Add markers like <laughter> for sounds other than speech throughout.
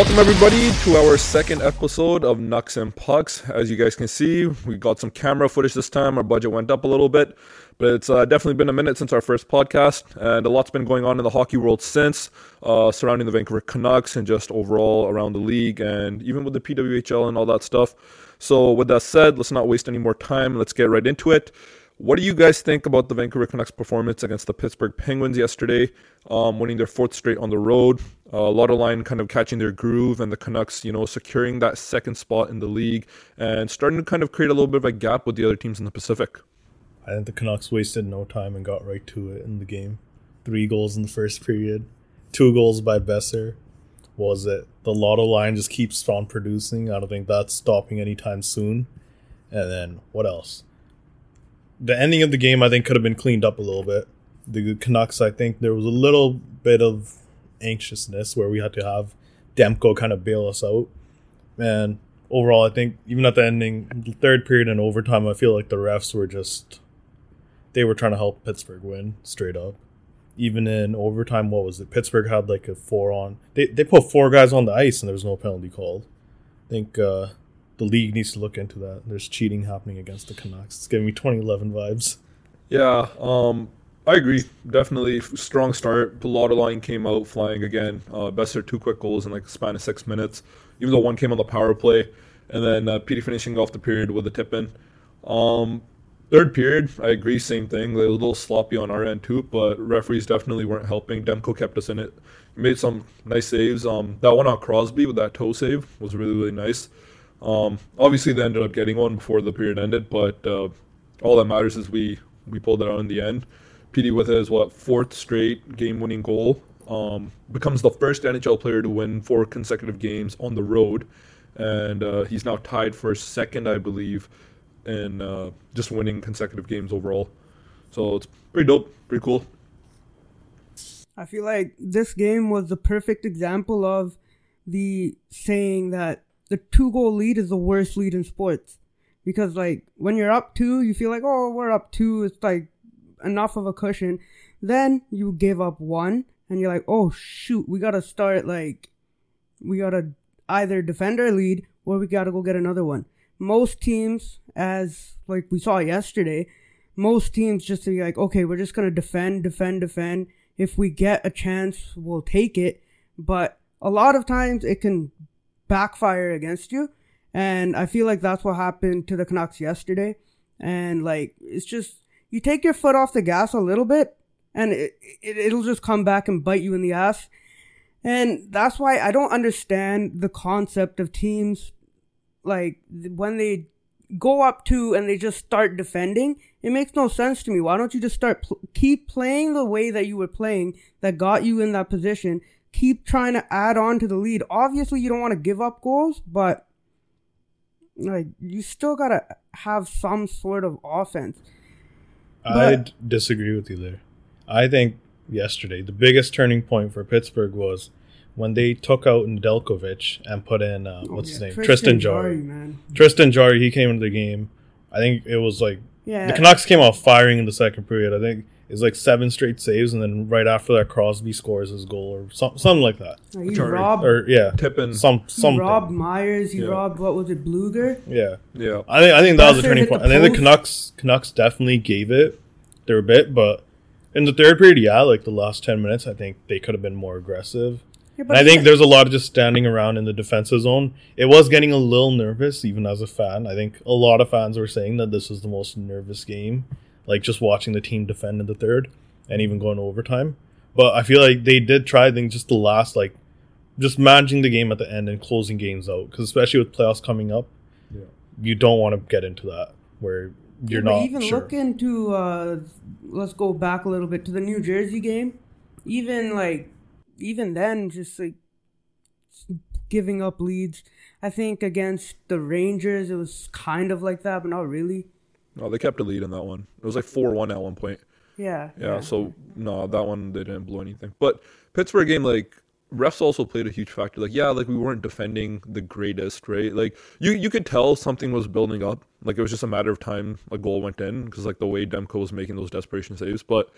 Welcome everybody to our second episode of Nucks and Pucks. As you guys can see, we got some camera footage this time. Our budget went up a little bit, but it's uh, definitely been a minute since our first podcast, and a lot's been going on in the hockey world since, uh, surrounding the Vancouver Canucks and just overall around the league, and even with the PWHL and all that stuff. So, with that said, let's not waste any more time. Let's get right into it. What do you guys think about the Vancouver Canucks performance against the Pittsburgh Penguins yesterday, um, winning their fourth straight on the road? Uh, a lot of line kind of catching their groove, and the Canucks, you know, securing that second spot in the league and starting to kind of create a little bit of a gap with the other teams in the Pacific. I think the Canucks wasted no time and got right to it in the game. Three goals in the first period, two goals by Boeser. Was it the Lotto line just keeps on producing? I don't think that's stopping anytime soon. And then what else? The ending of the game I think could have been cleaned up a little bit. The Canucks, I think there was a little bit of anxiousness where we had to have Demko kind of bail us out. And overall, I think even at the ending, the third period and overtime, I feel like the refs were just they were trying to help Pittsburgh win straight up. Even in overtime, what was it? Pittsburgh had like a four on. They they put four guys on the ice and there was no penalty called. I think uh, the league needs to look into that. There's cheating happening against the Canucks. It's giving me 2011 vibes. Yeah, um, I agree. Definitely strong start. Lotto line came out flying again. Uh, Boeser two quick goals in like a span of six minutes. Even though one came on the power play, and then uh, Petey finishing off the period with a tip in. Um, third period, I agree. Same thing. A little sloppy on our end too, but referees definitely weren't helping. Demko kept us in it. He made some nice saves. Um, that one on Crosby with that toe save was really really nice. Um, obviously, they ended up getting one before the period ended, but uh, all that matters is we we pulled it out in the end. Petey with his what fourth straight game-winning goal um, becomes the first NHL player to win four consecutive games on the road, and uh, he's now tied for second, I believe, in uh, just winning consecutive games overall. So it's pretty dope, pretty cool. I feel like this game was the perfect example of the saying that the two goal lead is the worst lead in sports because like when you're up two, you feel like oh we're up two, it's like enough of a cushion. Then you give up one, and you're like oh shoot, we gotta start like we gotta either defend our lead or we gotta go get another one. Most teams, as like we saw yesterday, most teams just to be like okay, we're just gonna defend, defend, defend. If we get a chance, we'll take it. But a lot of times it can backfire against you. And I feel like that's what happened to the Canucks yesterday. And like, it's just, you take your foot off the gas a little bit and it, it, it'll just come back and bite you in the ass. And that's why I don't understand the concept of teams like when they go up to and they just start defending. It makes no sense to me. Why don't you just start pl- keep playing the way that you were playing that got you in that position keep trying to add on to the lead. Obviously, you don't want to give up goals, but like you still gotta have some sort of offense. I disagree with you there. I think yesterday the biggest turning point for Pittsburgh was when they took out Nedeljkovic and put in uh, oh, what's yeah. his name, Tristan, Tristan Jarry. Man. Tristan Jarry, he came into the game. I think it was like yeah. the Canucks came out firing in the second period. I think is like seven straight saves, and then right after that, Crosby scores his goal or some, something like that. He robbed or yeah, tipping some some robbed Myers. He yeah. robbed what was it, Blueger? Yeah, yeah. I think I think that was a turning point. I think the Canucks Canucks definitely gave it their bit, but in the third period, yeah, like the last ten minutes, I think they could have been more aggressive. Yeah, and I think there's a lot of just standing around in the defensive zone. It was getting a little nervous, even as a fan. I think a lot of fans were saying that this was the most nervous game like just watching the team defend in the third and even going to overtime. But I feel like they did try. I think just the last like just managing the game at the end and closing games out because especially with playoffs coming up, yeah. you don't want to get into that where you're yeah, not even sure. look into. Uh, let's go back a little bit to the New Jersey game. Even like even then, just like giving up leads. I think against the Rangers, it was kind of like that, but not really. No, they kept a lead in that one. It was like four one at one point. Yeah, yeah. Yeah. So no, that one they didn't blow anything. But Pittsburgh game, like refs also played a huge factor. Like, yeah, like we weren't defending the greatest, right? Like you you could tell something was building up. Like it was just a matter of time a goal went in because like the way Demko was making those desperation saves. But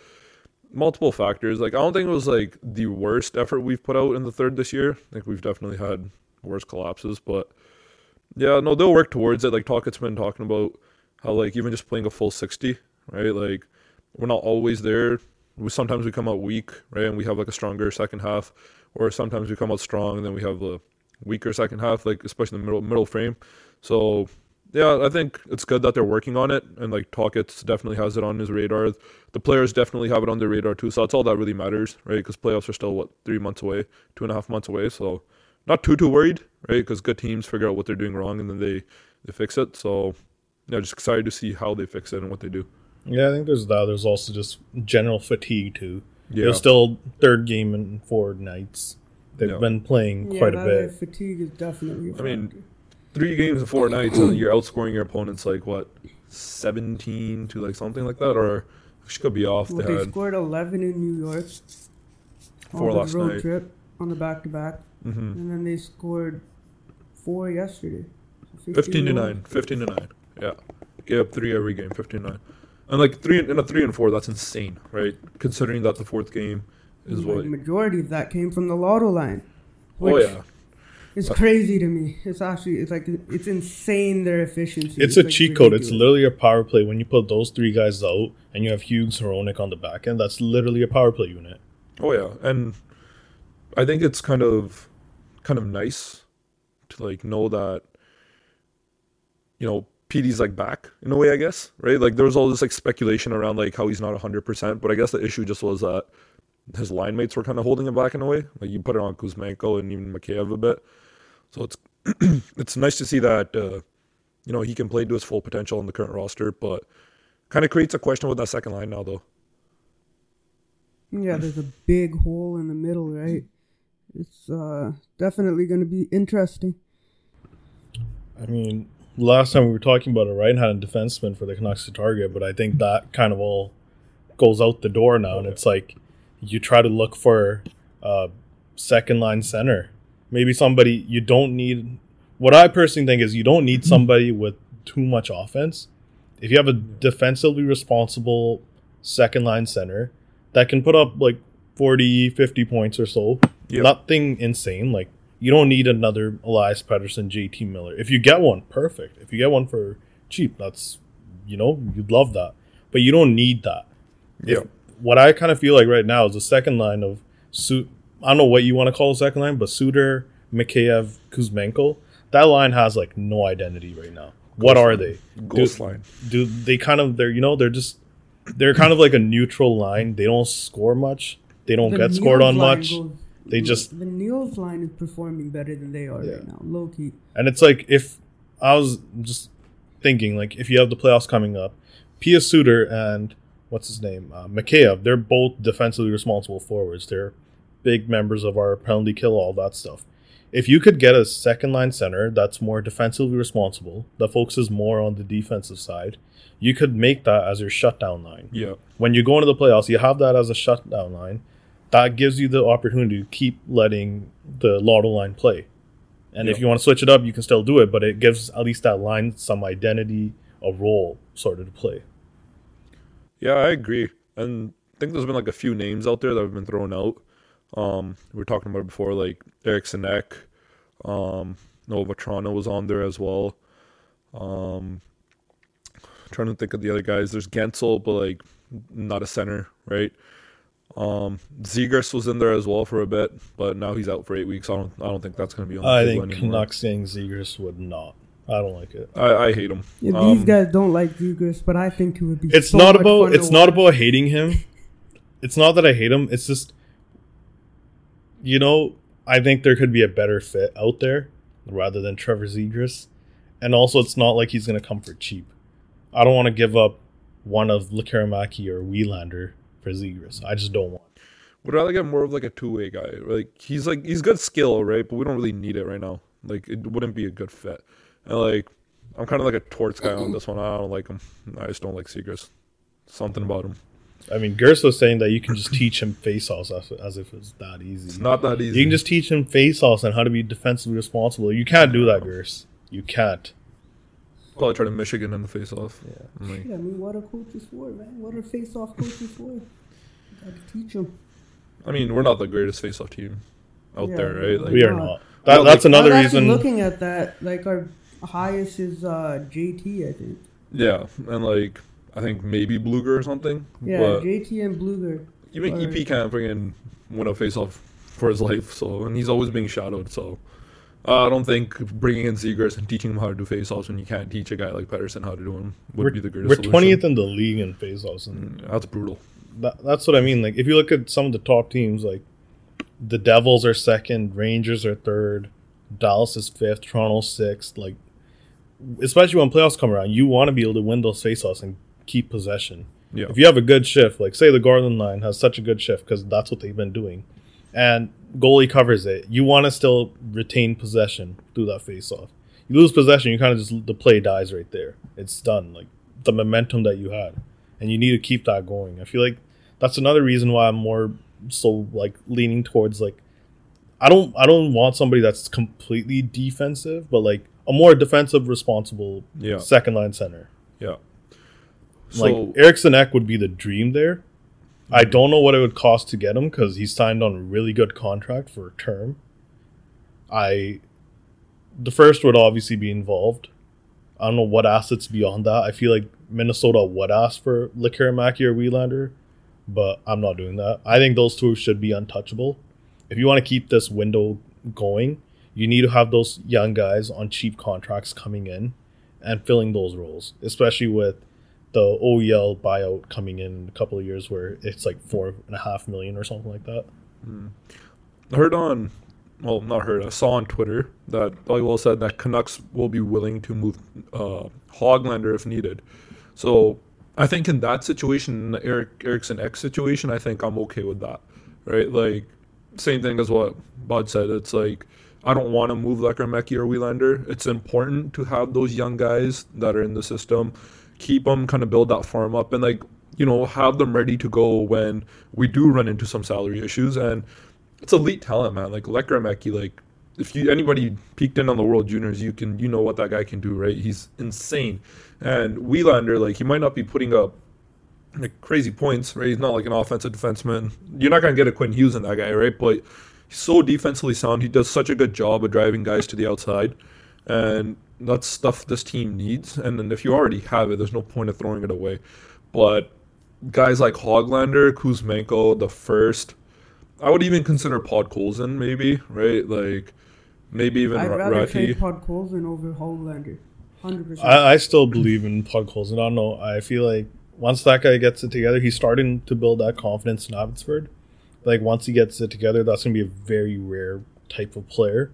multiple factors. Like I don't think it was like the worst effort we've put out in the third this year. Like we've definitely had worse collapses, but yeah, no, they'll work towards it. Like Tocchet's been talking about how like even just playing a full sixty, right? Like we're not always there. We sometimes we come out weak, right, and we have like a stronger second half, or sometimes we come out strong and then we have a weaker second half, like especially the middle middle frame. So yeah, I think it's good that they're working on it, and like Tocchet definitely has it on his radar. The players definitely have it on their radar too, so that's all that really matters, right? Because playoffs are still what three months away, two and a half months away, so not too too worried, right? Because good teams figure out what they're doing wrong and then they they fix it. So yeah, just excited to see how they fix it and what they do. Yeah, I think there's that. There's also just general fatigue too. Yeah, It's still third game in four nights. They've Yeah. been playing Yeah, quite a bit. fatigue is definitely. I mean, three games in four nights, and you're outscoring your opponents like what seventeen to like something like that, or she could be off. Well, They they had scored 11 in New York. Four on the last road night. trip on the back to back, and then they scored four yesterday. So 15 to 9 15 to 9 yeah gave up three every game 15 to 9 and like three in a three and four that's insane right considering that the fourth game is The what majority of that came from the lotto line. oh yeah It's crazy to me. It's actually it's like it's insane their efficiency. It's a like cheat code. It's literally a power play. When you put those three guys out and you have Hughes Hronek on the back end, that's literally a power play unit. oh yeah and i think it's kind of kind of nice to like know that you know Petey's like back in a way, I guess, right? Like there was all this like speculation around like how he's not hundred percent, but I guess the issue just was that his line mates were kind of holding him back in a way. Like you put it on Kuzmenko and even Mikheyev a bit, so it's <clears throat> it's nice to see that uh, you know he can play to his full potential in the current roster, but kind of creates a question with that second line now, though. Yeah, there's a big hole in the middle, right? It's uh definitely going to be interesting. I mean, last time we were talking about it, a defenseman for the Canucks to target, but I think that kind of all goes out the door now, and it's like you try to look for a second line center. Maybe somebody you don't need. What I personally think is you don't need somebody with too much offense. If you have a defensively responsible second line center that can put up like 40, 50 points or so, Yep. nothing insane. Like you don't need another Elias Pettersson, JT Miller. If you get one, perfect. If you get one for cheap, that's you know you'd love that. But you don't need that. Yeah, What I kind of feel like right now is the second line of suit. I don't know what you want to call the second line, but Suter, Mikheyev, Kuzmenko. That line has like no identity right now. What are they? ghost do, line. Do they kind of they're you know they're just they're kind of like a neutral line. They don't score much. They don't The get scored on line much. goes- They just the Niels line is performing better than they are Yeah. right now, low key. And it's like if I was just thinking, like if you have the playoffs coming up, Pius Suter and what's his name, uh, Mikheyev, they're both defensively responsible forwards. They're big members of our penalty kill, all that stuff. If you could get a second line center that's more defensively responsible, that focuses more on the defensive side, you could make that as your shutdown line Yeah, when you go into the playoffs, you have that as a shutdown line. That gives you the opportunity to keep letting the lotto line play. And if you want to switch it up, you can still do it, but it gives at least that line some identity, a role sort of to play. Yeah, I agree. And I think there's been like a few names out there that have been thrown out. Um, we were talking about before, like Eriksson Ek, um, Nova Toronto was on there as well. Um, trying to think of the other guys. There's Guentzel, but like not a center, right? Um, Zegras was in there as well for a bit, but now he's out for eight weeks. I don't, I don't think that's going to be on the I think anymore. Canucks saying Zegras would not. I don't like it. I, I hate him. Yeah, Um, these guys don't like Zegras, but I think it would be. It's so not much about fun it's not watch. about hating him. <laughs> It's not that I hate him. It's just you know, I think there could be a better fit out there rather than Trevor Zegras. And also it's not like he's gonna come for cheap. I don't want to give up one of Lekkerimaki or Willander for Zegras. I just don't want. Would rather get more of like a two way guy. Like he's like he's good skill, right? But we don't really need it right now. Like it wouldn't be a good fit. And like I'm kind of like a torts guy on this one. I don't like him. I just don't like Zegras. Something about him. I mean, Gers was saying that you can just teach him face-offs as, as if it's that easy. It's not that easy. You can just teach him face-offs and how to be defensively responsible. You can't do that, Gers. You can't. Probably try to Michigan in the face off. Yeah. I'm like, Yeah, I mean, what are coaches for, man? What are face-off coaches for? Gotta teach them. I mean, we're not the greatest face-off team out Yeah, there, right? Like, We are not. not. That, Well, that's like- another I was actually reason. Looking at that, like our highest is uh, JT, I think. yeah, and like I think maybe Blueger or something. Yeah, but JT and Blueger. even or- EP can't freaking win a face-off for his life. So, and he's always being shadowed. So, uh, I don't think bringing in Zegras and teaching him how to do face-offs when you can't teach a guy like Pettersson how to do them would we're be the greatest. we're twentieth in the league in faceoffs, and Mm, That's brutal. that, that's what I mean. Like if you look at some of the top teams, like the Devils are second, Rangers are third, Dallas is fifth, Toronto sixth. Like especially when playoffs come around, you want to be able to win those faceoffs and keep possession. Yeah. If you have a good shift, like say the Garland line has such a good shift because that's what they've been doing, and goalie covers it, you want to still retain possession through that faceoff. You lose possession, you kind of just the play dies right there. It's done. Like the momentum that you had, and you need to keep that going. I feel like that's another reason why I'm more so like leaning towards like I don't I don't want somebody that's completely defensive, but like a more defensive, responsible Yeah. second line center. Yeah. Like So Eriksson Ek would be the dream there. I don't know what it would cost to get him because he signed on a really good contract for a term. I, the first would obviously be involved. I don't know what assets beyond that. I feel like Minnesota would ask for Lekkerimaki or Willander, but I'm not doing that. I think those two should be untouchable. If you want to keep this window going, you need to have those young guys on cheap contracts coming in and filling those roles, especially with the OEL buyout coming in a couple of years where it's like four and a half million or something like that. I heard on, well, not heard. I saw on Twitter that Dhaliwal said that Canucks will be willing to move uh, Hoglander if needed. So I think in that situation, in the Eric Eriksson Ek's situation, I think I'm okay with that, right? Like same thing as what Bud said. It's like I don't want to move Lekkerimaki or Willander. It's important to have those young guys that are in the system, keep them, kind of build that farm up, and like you know have them ready to go when we do run into some salary issues. And it's elite talent, man. Like Lekkerimaki, like if you anybody peeked in on the World Juniors, you can you know what that guy can do, right? He's insane. And Willander, like he might not be putting up like crazy points, right? He's not like an offensive defenseman. You're not gonna get a Quinn Hughes in that guy, right? But he's so defensively sound. He does such a good job of driving guys to the outside, and that's stuff this team needs. And then if you already have it, there's no point of throwing it away. But guys like Hoglander, Kuzmenko, the first, I would even consider Podkolzin maybe, right? Like maybe even I'd rather Raty. trade Podkolzin over Hoglander. 100%. I, I still believe in Podkolzin. I don't know. I feel like once that guy gets it together, he's starting to build that confidence in Abbotsford. Like once he gets it together, that's gonna be a very rare type of player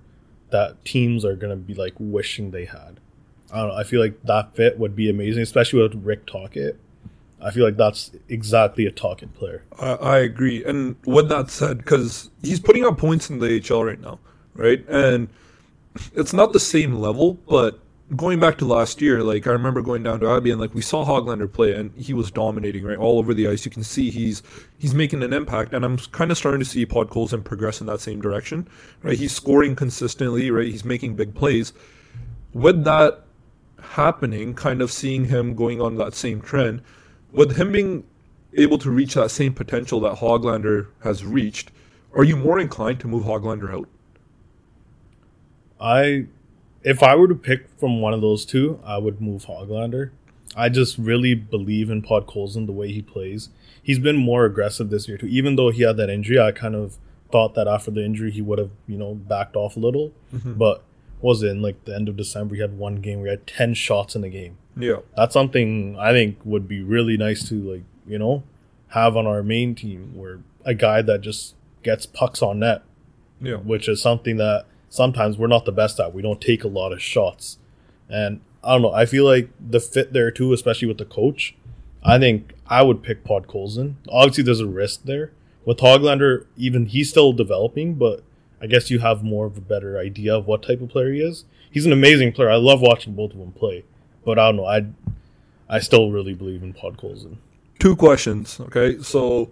that teams are gonna be like wishing they had. I don't know. I feel like that fit would be amazing, especially with Rick Tocchet. I feel like that's exactly a Tocchet player. I, I agree. And with that said, because he's putting up points in the AHL right now, right? And it's not the same level, but going back to last year, like I remember going down to Abbey and like we saw Hoglander play and he was dominating, right? All over the ice. You can see he's he's making an impact and I'm kind of starting to see Podkolzin progress in that same direction, right? He's scoring consistently, right? He's making big plays. With that happening, kind of seeing him going on that same trend, with him being able to reach that same potential that Hoglander has reached, are you more inclined to move Hoglander out? I, if I were to pick from one of those two, I would move Hoglander. I just really believe in Podkolzin the way he plays. He's been more aggressive this year too. Even though he had that injury, I kind of thought that after the injury he would have you know backed off a little. Mm-hmm. But was it in like the end of December? He had one game We had ten shots in the game. Yeah. That's something I think would be really nice to like you know have on our main team, where a guy that just gets pucks on net Yeah. which is something that sometimes we're not the best at. We don't take a lot of shots. And I don't know, I feel like the fit there too, especially with the coach. I think I would pick Podkolzin. Obviously there's a risk there. With Hoglander, even he's still developing, but I guess you have more of a better idea of what type of player he is. He's an amazing player. I love watching both of them play. But I don't know, I I still really believe in Podkolzin. Two questions. Okay. So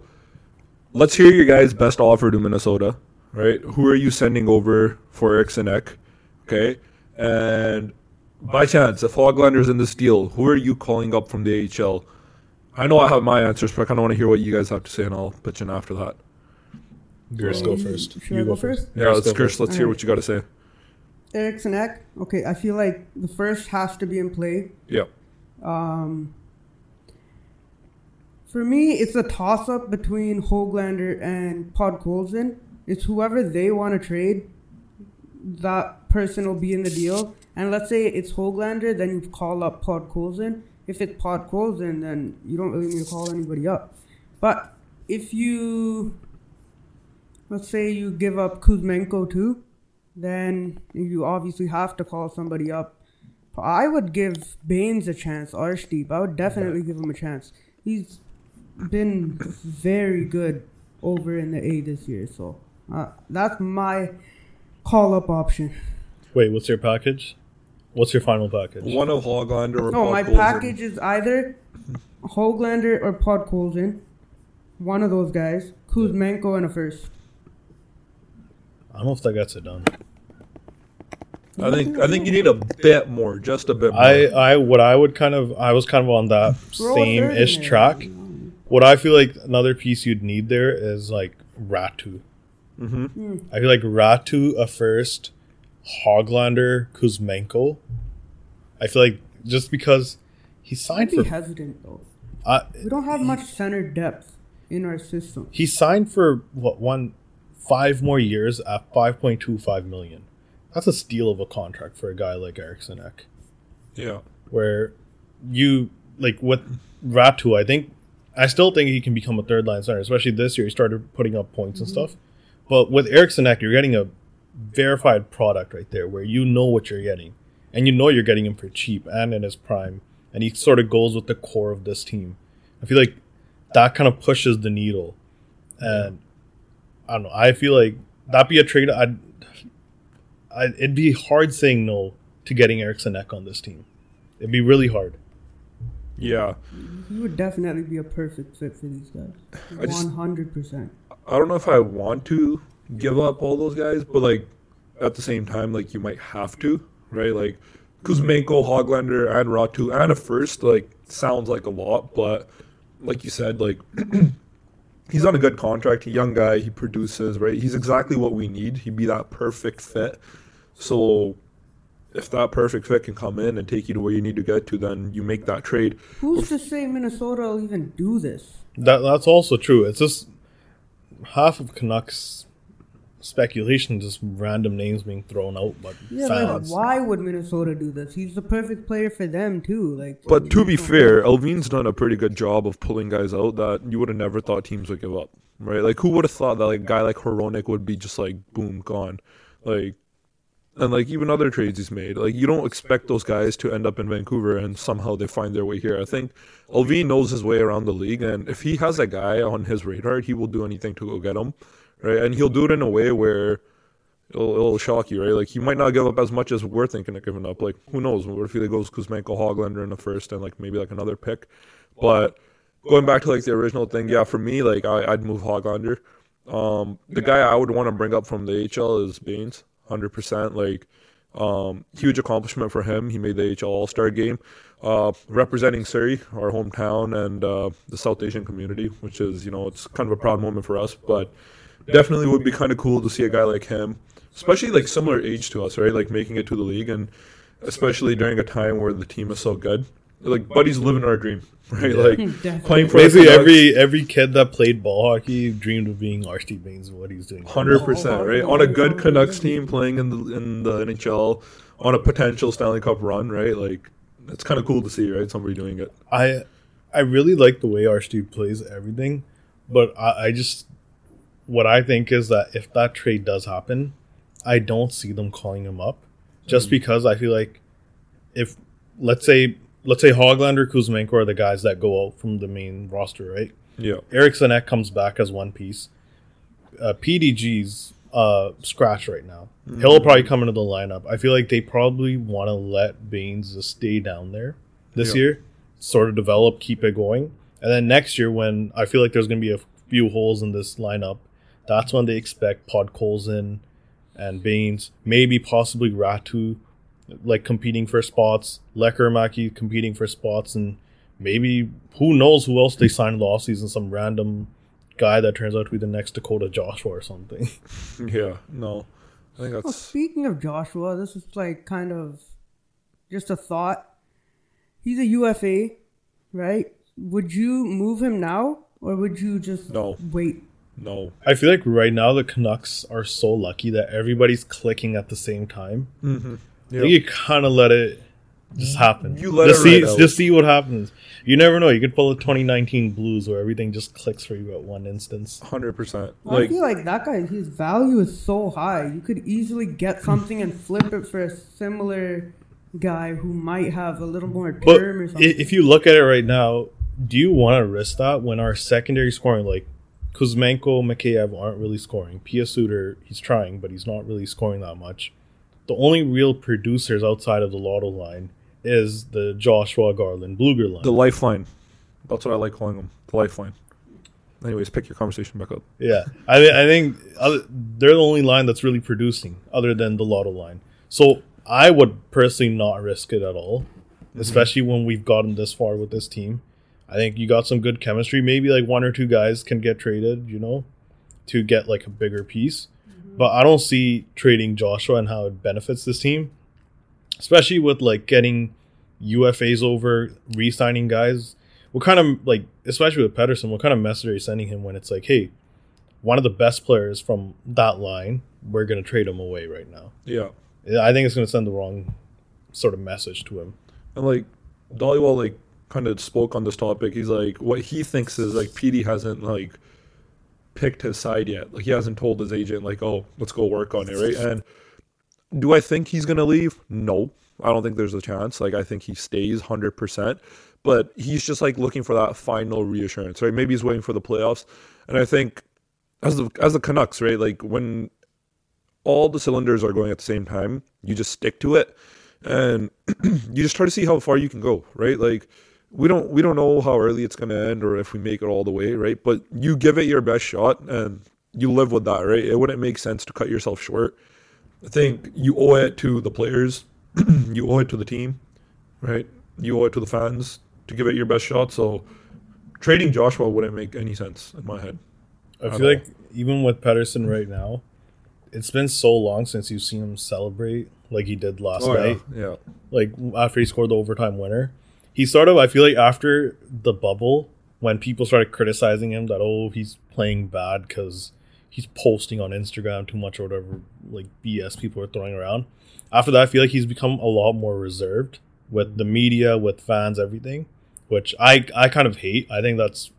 let's hear your guys' best offer to Minnesota, right? Who are you sending over for Eriksson Ek? Okay. And by chance, if Hoglander's in this deal, who are you calling up from the AHL? I know I have my answers, but I kind of want to hear what you guys have to say, and I'll pitch in after that. Girls go first. Should You I go go first. first? Yeah, Girls let's go Gersh, first. let's hear what you got to say. Eriksson Ek. Okay, I feel like the first has to be in play. Yeah. Um, for me, it's a toss up between Hoglander and Podkolzin. It's whoever they want to trade, that person will be in the deal. And let's say it's Hoglander, then you call up Podkolzin. If it's Podkolzin, then you don't really need to call anybody up. But if you, let's say you give up Kuzmenko too, then you obviously have to call somebody up. I would give Bains a chance, Arshdeep. I would definitely give him a chance. He's been very good over in the A this year, so uh, that's my call up option. Wait, what's your package? What's your final package? One of Hoglander or No, my Podkolzin. package is either Hoglander or Podkolzin. One of those guys. Kuzmenko and a first. I don't know if that gets it done. I think I think you need a bit more, just a bit more. I, I, what I would kind of, I was kind of on that same ish track. What I feel like another piece you'd need there is like Raty. Hmm I feel like Raty a first, Hoglander, Kuzmenko. I feel like just because he I'd signed be for, hesitant though. uh, We don't have much center depth in our system. he signed for what one, five more years at five point two five million. That's a steal of a contract for a guy like Eriksson Ek. Yeah. where you like with Raty, I think I still think he can become a third line center, especially this year. He started putting up points and stuff. But with Eriksson Ek, you're getting a verified product right there where you know what you're getting. And you know you're getting him for cheap and in his prime. And he sort of goes with the core of this team. I feel like that kind of pushes the needle. And I don't know. I feel like that'd be a trade I'd, I'd it'd be hard saying no to getting Eriksson Ek on this team. It'd be really hard. Yeah. He would definitely be a perfect fit for these guys. I just- One hundred percent. I don't know if I want to give up all those guys, but like at the same time, like you might have to, right? Like Kuzmenko, Hoglander, and Raty, and a first, like sounds like a lot, but like you said, like <clears throat> he's on a good contract. He's a young guy. He produces, right? He's exactly what we need. He'd be that perfect fit. So if that perfect fit can come in and take you to where you need to get to, then you make that trade. Who's to say Minnesota will even do this? That that's also true. It's just half of Canucks speculation, just random names being thrown out but Yeah, like fans. why would Minnesota do this? He's the perfect player for them too. Like, But to be fair, Allvin's done a pretty good job of pulling guys out that you would have never thought teams would give up, right? Like, who would have thought that like a guy like Hronek would be just like boom gone, like, and like even other trades he's made, like you don't expect those guys to end up in Vancouver and somehow they find their way here. I think Allvin knows his way around the league, and if he has a guy on his radar, he will do anything to go get him, right? And he'll do it in a way where. It'll, it'll shock you, right? Like he might not give up as much as we're thinking of giving up. Like who knows? What if he goes Kuzmenko, Hoglander in the first, and like maybe like another pick? But going back to like the original thing, yeah, for me, like I, I'd move Hoglander. Um, the guy I would want to bring up from the HL is Bains, hundred percent. Like, um, huge accomplishment for him. He made the HL All Star game, uh, representing Surrey, our hometown, and uh, the South Asian community, which is you know it's kind of a proud moment for us. But definitely would be kind of cool to see a guy like him, especially like similar age to us, right? Like making it to the league, and especially during a time where the team is so good. Like Buddy's living our dream, <laughs> right? Like <laughs> playing for Basically, every every kid that played ball hockey dreamed of being Archie Bains. What he's doing. Hundred oh, percent, oh, right? Oh, on a good Canucks team playing in the in the NHL on a potential Stanley Cup run, right? Like it's kind of cool to see, right? Somebody doing it. I I really like the way Archie plays everything, but I, I just what I think is that if that trade does happen, I don't see them calling him up, just mm-hmm. because I feel like if let's say let's say Hoglander, Kuzmenko are the guys that go out from the main roster, right? Yeah, Eriksson Ek comes back as one piece. Uh, PDG's uh, scratch right now. He'll probably come into the lineup. I feel like they probably want to let Bains just stay down there this Yeah. year, sort of develop, keep it going, and then next year when I feel like there's going to be a few holes in this lineup, that's when they expect Podkolzin and Bains, maybe possibly Raty, like competing for spots, Lekkerimaki competing for spots, and maybe who knows who else they signed in the offseason? Some random guy that turns out to be the next Dakota Joshua or something. <laughs> Yeah, no, I think Well, speaking of Joshua, this is like kind of just a thought. He's a UFA, right? Would you move him now, or would you just No. wait? no. I feel like right now the Canucks are so lucky that everybody's clicking at the same time. Mm-hmm. I think you kind of let it just happen. You let just it see, ride out. just see what happens. You never know. You could pull a 2019 Blues where everything just clicks for you at one instance. Hundred percent. Well, I feel like that guy, his value is so high. You could easily get something and flip it for a similar guy who might have a little more But term or something. if you look at it right now, do you want to risk that when our secondary scoring, like Kuzmenko, Mikheyev, aren't really scoring? Pius Suter, he's trying, but he's not really scoring that much. The only real producers outside of the Lotto line is the Joshua Garland Blueger line. the lifeline. That's what I like calling them. The lifeline. Anyways, pick your conversation back up. Yeah, I I think other, they're the only line that's really producing, other than the Lotto line. So I would personally not risk it at all, mm-hmm. especially when we've gotten this far with this team. I think you got some good chemistry. Maybe like one or two guys can get traded, you know, to get like a bigger piece. But I don't see trading Joshua and how it benefits this team, especially with like getting UFAs over, re-signing guys. What kind of like, especially with Pettersson, what kind of message are you sending him when it's like, hey, one of the best players from that line, we're gonna trade him away right now. Yeah. I think it's gonna send the wrong sort of message to him. And like Dhaliwal like kind of spoke on this topic. He's like what he thinks is like Petey hasn't like picked his side yet. Like he hasn't told his agent like, "Oh, let's go work on it," right? And do I think he's to leave? No. I don't think there's a chance. Like I think he stays 100%, but he's just like looking for that final reassurance, right? Maybe he's waiting for the playoffs. And I think as the as the Canucks, right? Like when all the cylinders are going at the same time, you just stick to it and <clears throat> you just try to see how far you can go, right? Like we don't we don't know how early it's going to end or if we make it all the way, right? But you give it your best shot and you live with that, right? It wouldn't make sense to cut yourself short. I think you owe it to the players, <clears throat> you owe it to the team, right? You owe it to the fans to give it your best shot. So trading Joshua wouldn't make any sense in my head. I feel all. like even with Pettersson right now, it's been so long since you've seen him celebrate like he did last Oh, night. yeah. yeah. Like after he scored the overtime winner, he sort of. I feel like after the bubble, when people started criticizing him that oh he's playing bad because he's posting on Instagram too much or whatever like BS people are throwing around. After that, I feel like he's become a lot more reserved with the media, with fans, everything, which I I kind of hate. I think that's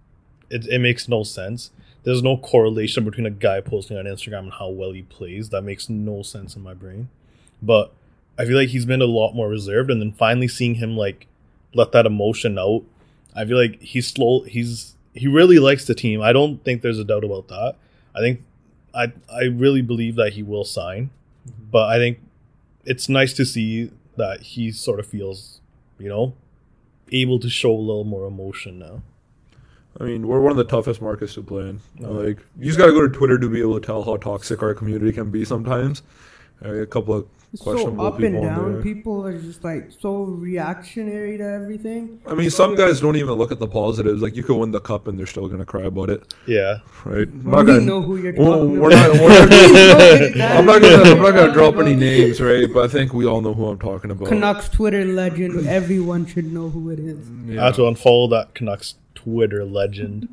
it. It makes no sense. There's no correlation between a guy posting on Instagram and how well he plays. That makes no sense in my brain. But I feel like he's been a lot more reserved, and then finally seeing him like let that emotion out, I feel like he's slow. He's he really likes the team. I don't think there's a doubt about that. I think I I really believe that he will sign, mm-hmm. but I think it's nice to see that he sort of feels, you know, able to show a little more emotion now. I mean, we're one of the toughest markets to play in. Like, you just got to go to Twitter to be able to tell how toxic our community can be sometimes. A couple of so up and people on down. People are just like so reactionary to everything. I mean, some guys don't even look at the positives. Like, you could win the cup and they're still gonna cry about it, Yeah, right? I'm not gonna- know who you're Well, talking we're not- we're not- <laughs> We know exactly <laughs> I'm not gonna. I'm not gonna drop any names, right? But I think we all know who I'm talking about. about. Canucks Twitter legend. Everyone should know who it is. Yeah. I have to unfollow that Canucks Twitter legend,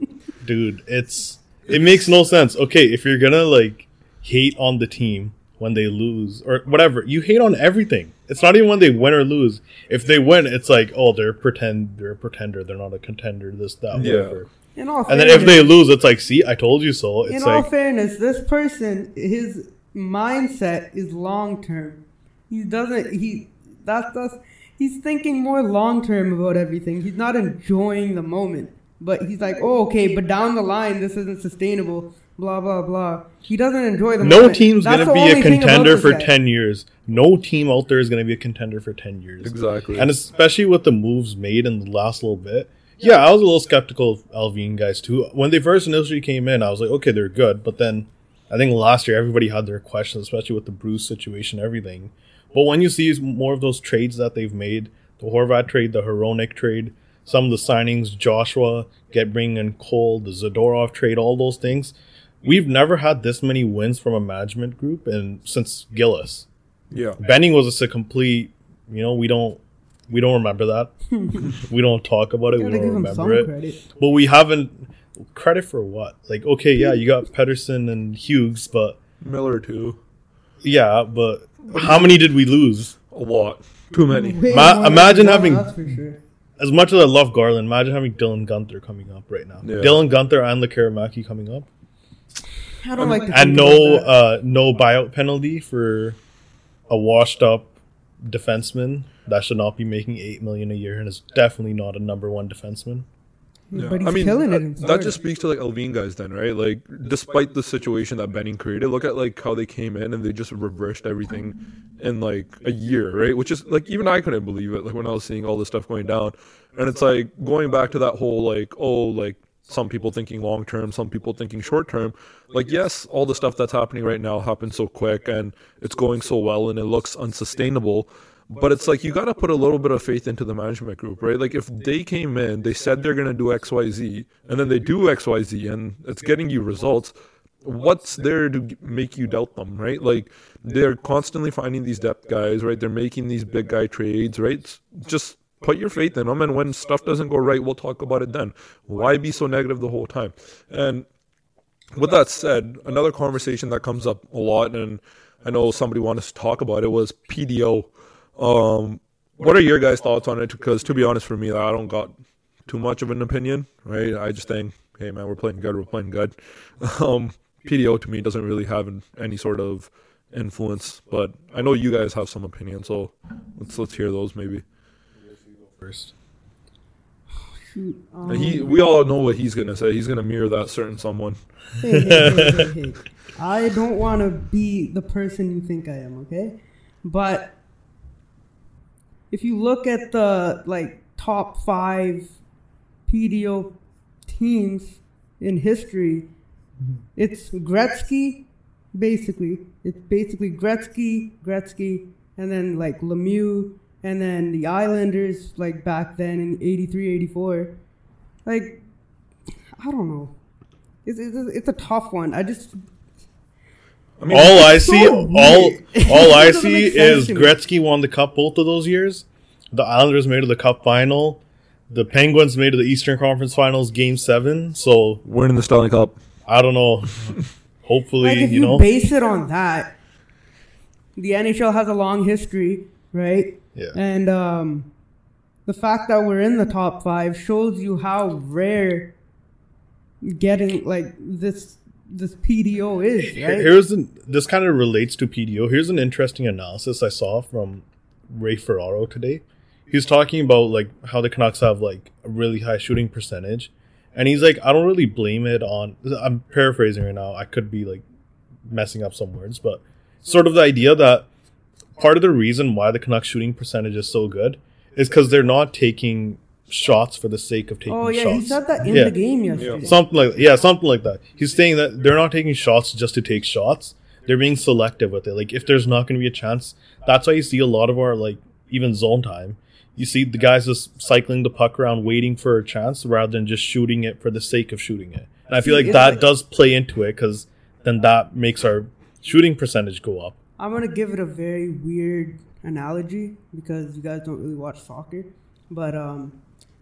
<laughs> dude. It's it makes no sense. Okay, if you're gonna like hate on the team when they lose or whatever, you hate on everything. It's not even when they win or lose. If they win, it's like oh they're pretend they're a pretender. They're not a contender. This that Yeah. whatever. In all And then if they lose, it's like see I told you so. in It's all like fairness, this person, his mindset is long term. He doesn't. He that's that's. He's thinking more long term about everything. He's not enjoying the moment. But he's like, oh, okay, but down the line, this isn't sustainable. Blah blah blah. He doesn't enjoy the no moment. team's gonna be a only thing about contender for guy. ten years. No team out there is gonna be a contender for ten years. exactly. And especially with the moves made in the last little bit. Yeah, I was a little skeptical of Allvin guys too. When they first initially came in, I was like, okay, they're good. But then I think last year everybody had their questions, especially with the Bruce situation, everything. But when you see more of those trades that they've made, the Horvat trade, the Hronek trade, some of the signings, Joshua, get bringing in Cole, the Zadorov trade, all those things. We've never had this many wins from a management group and since Gillis. Yeah. Benning was just a complete, you know, we don't we don't remember that. <laughs> we don't talk about it. We don't remember it. credit. But we haven't credit for what? Like, okay, yeah, you got Pettersson and Hughes, but Miller too. yeah, but how many did we lose? A lot. Too many. Ma- imagine that, having- sure. As much as I love Garland, imagine having Dylan Guenther coming up right now. Yeah. Dylan Guenther and Lekkerimaki coming up, I don't like and no uh, no buyout penalty for a washed up defenseman that should not be making eight million a year and is definitely not a number one defenseman. Yeah. But he's I mean, killing that, it in that just speaks to like Allvin guys then, right? Like, despite the situation that Benning created, look at like how they came in and they just reversed everything in like a year, right? Which is like even I couldn't believe it, like when I was seeing all this stuff going down, and it's like going back to that whole like, oh, like some people thinking long term, some people thinking short term. Like, yes, all the stuff that's happening right now happened so quick and it's going so well and it looks unsustainable. But it's like you got to put a little bit of faith into the management group, right? Like if they came in, they said they're going to do X, Y, Z, and then they do X, Y, Z, and it's getting you results. What's there to make you doubt them, right? Like they're constantly finding these depth guys, right? They're making these big guy trades, right? Just put your faith in them, and when stuff doesn't go right, we'll talk about it then. Why be so negative the whole time? And with that said, another conversation that comes up a lot, and I know somebody wanted to talk about it, was PDO. Um, what are your guys' thoughts on it? Because to be honest, for me, I don't got too much of an opinion, right? I just think, hey man, we're playing good, we're playing good. <laughs> Um, PDO to me doesn't really have an, any sort of influence, but I know you guys have some opinion, so let's let's hear those maybe. First, Shoot, um, he, we all know what he's gonna say. He's gonna mirror that certain someone. hey, hey, hey, hey, hey. I don't want to be the person you think I am, okay? But if you look at the like top five PDO teams in history, it's Gretzky, basically. It's basically Gretzky, Gretzky, and then like Lemieux, and then the Islanders, like back then in 83, 84. Like, I don't know. It's, it's, it's a tough one. I just I mean, all I it's see, so all all I <laughs> see is. Gretzky won the cup both of those years. The Islanders made it to the cup final. The Penguins made it to the Eastern Conference Finals, Game Seven. So winning the Stanley Cup. I don't know. <laughs> Hopefully, like if you you, know. base it on that, the NHL has a long history, right? Yeah. And um, the fact that we're in the top five shows you how rare getting like this this PDO is, right? Here's an, this kind of relates to PDO. Here's an interesting analysis I saw from Ray Ferraro today. He's talking about like how the Canucks have like a really high shooting percentage, and he's like, I don't really blame it on. I'm paraphrasing right now. I could be like messing up some words, but sort of the idea that part of the reason why the Canucks shooting percentage is so good is because they're not taking shots for the sake of taking shots. oh yeah, shots. he said that in Yeah. the game yesterday. Something like yeah, something like that. He's saying that they're not taking shots just to take shots. They're being selective with it. Like if there's not going to be a chance, that's why you see a lot of our like even zone time. You see the guys just cycling the puck around, waiting for a chance rather than just shooting it for the sake of shooting it. And I feel See, like it's that like- does play into it because then that makes our shooting percentage go up. I'm gonna give it a very weird analogy because you guys don't really watch soccer, but um,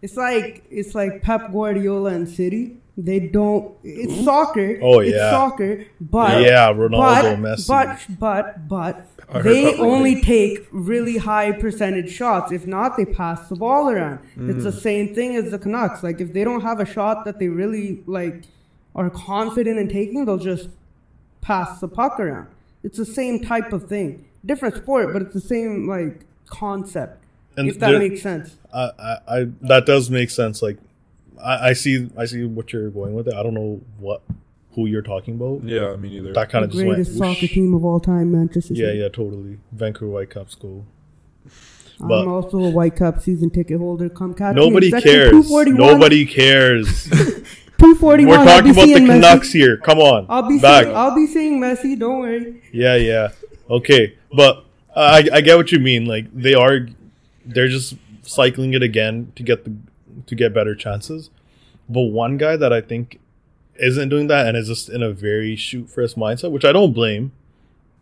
it's like it's like Pep Guardiola and City. They don't. It's soccer. Oh, yeah, It's soccer, but Yeah, Ronaldo, but, Messi. But but but they only take really high percentage shots. If not, they pass the ball around. It's Mm. the same thing as the Canucks. Like if they don't have a shot that they really like are confident in taking, they'll just pass the puck around. It's the same type of thing. Different sport, but it's the same like concept. And if that there- makes sense. I, I, I that does make sense. Like I, I see I see what you're going with it. I don't know what who you're talking about. Yeah, me neither. That kind The of just went. greatest soccer whoosh. team of all time, Manchester Yeah, yeah, totally. Vancouver Whitecaps go. I'm also a Whitecap season ticket holder. Come catch me. Nobody Section cares. Nobody cares. <laughs> <laughs> 241. We're talking about the seeing Messi. Canucks here. Come on, I'll be back. seeing, I'll be seeing Messi. Don't worry. Yeah, yeah. Okay, but I I get what you mean. Like they are, they're just cycling it again to get the to get better chances. But one guy that I think isn't doing that and is just in a very shoot first mindset, which I don't blame,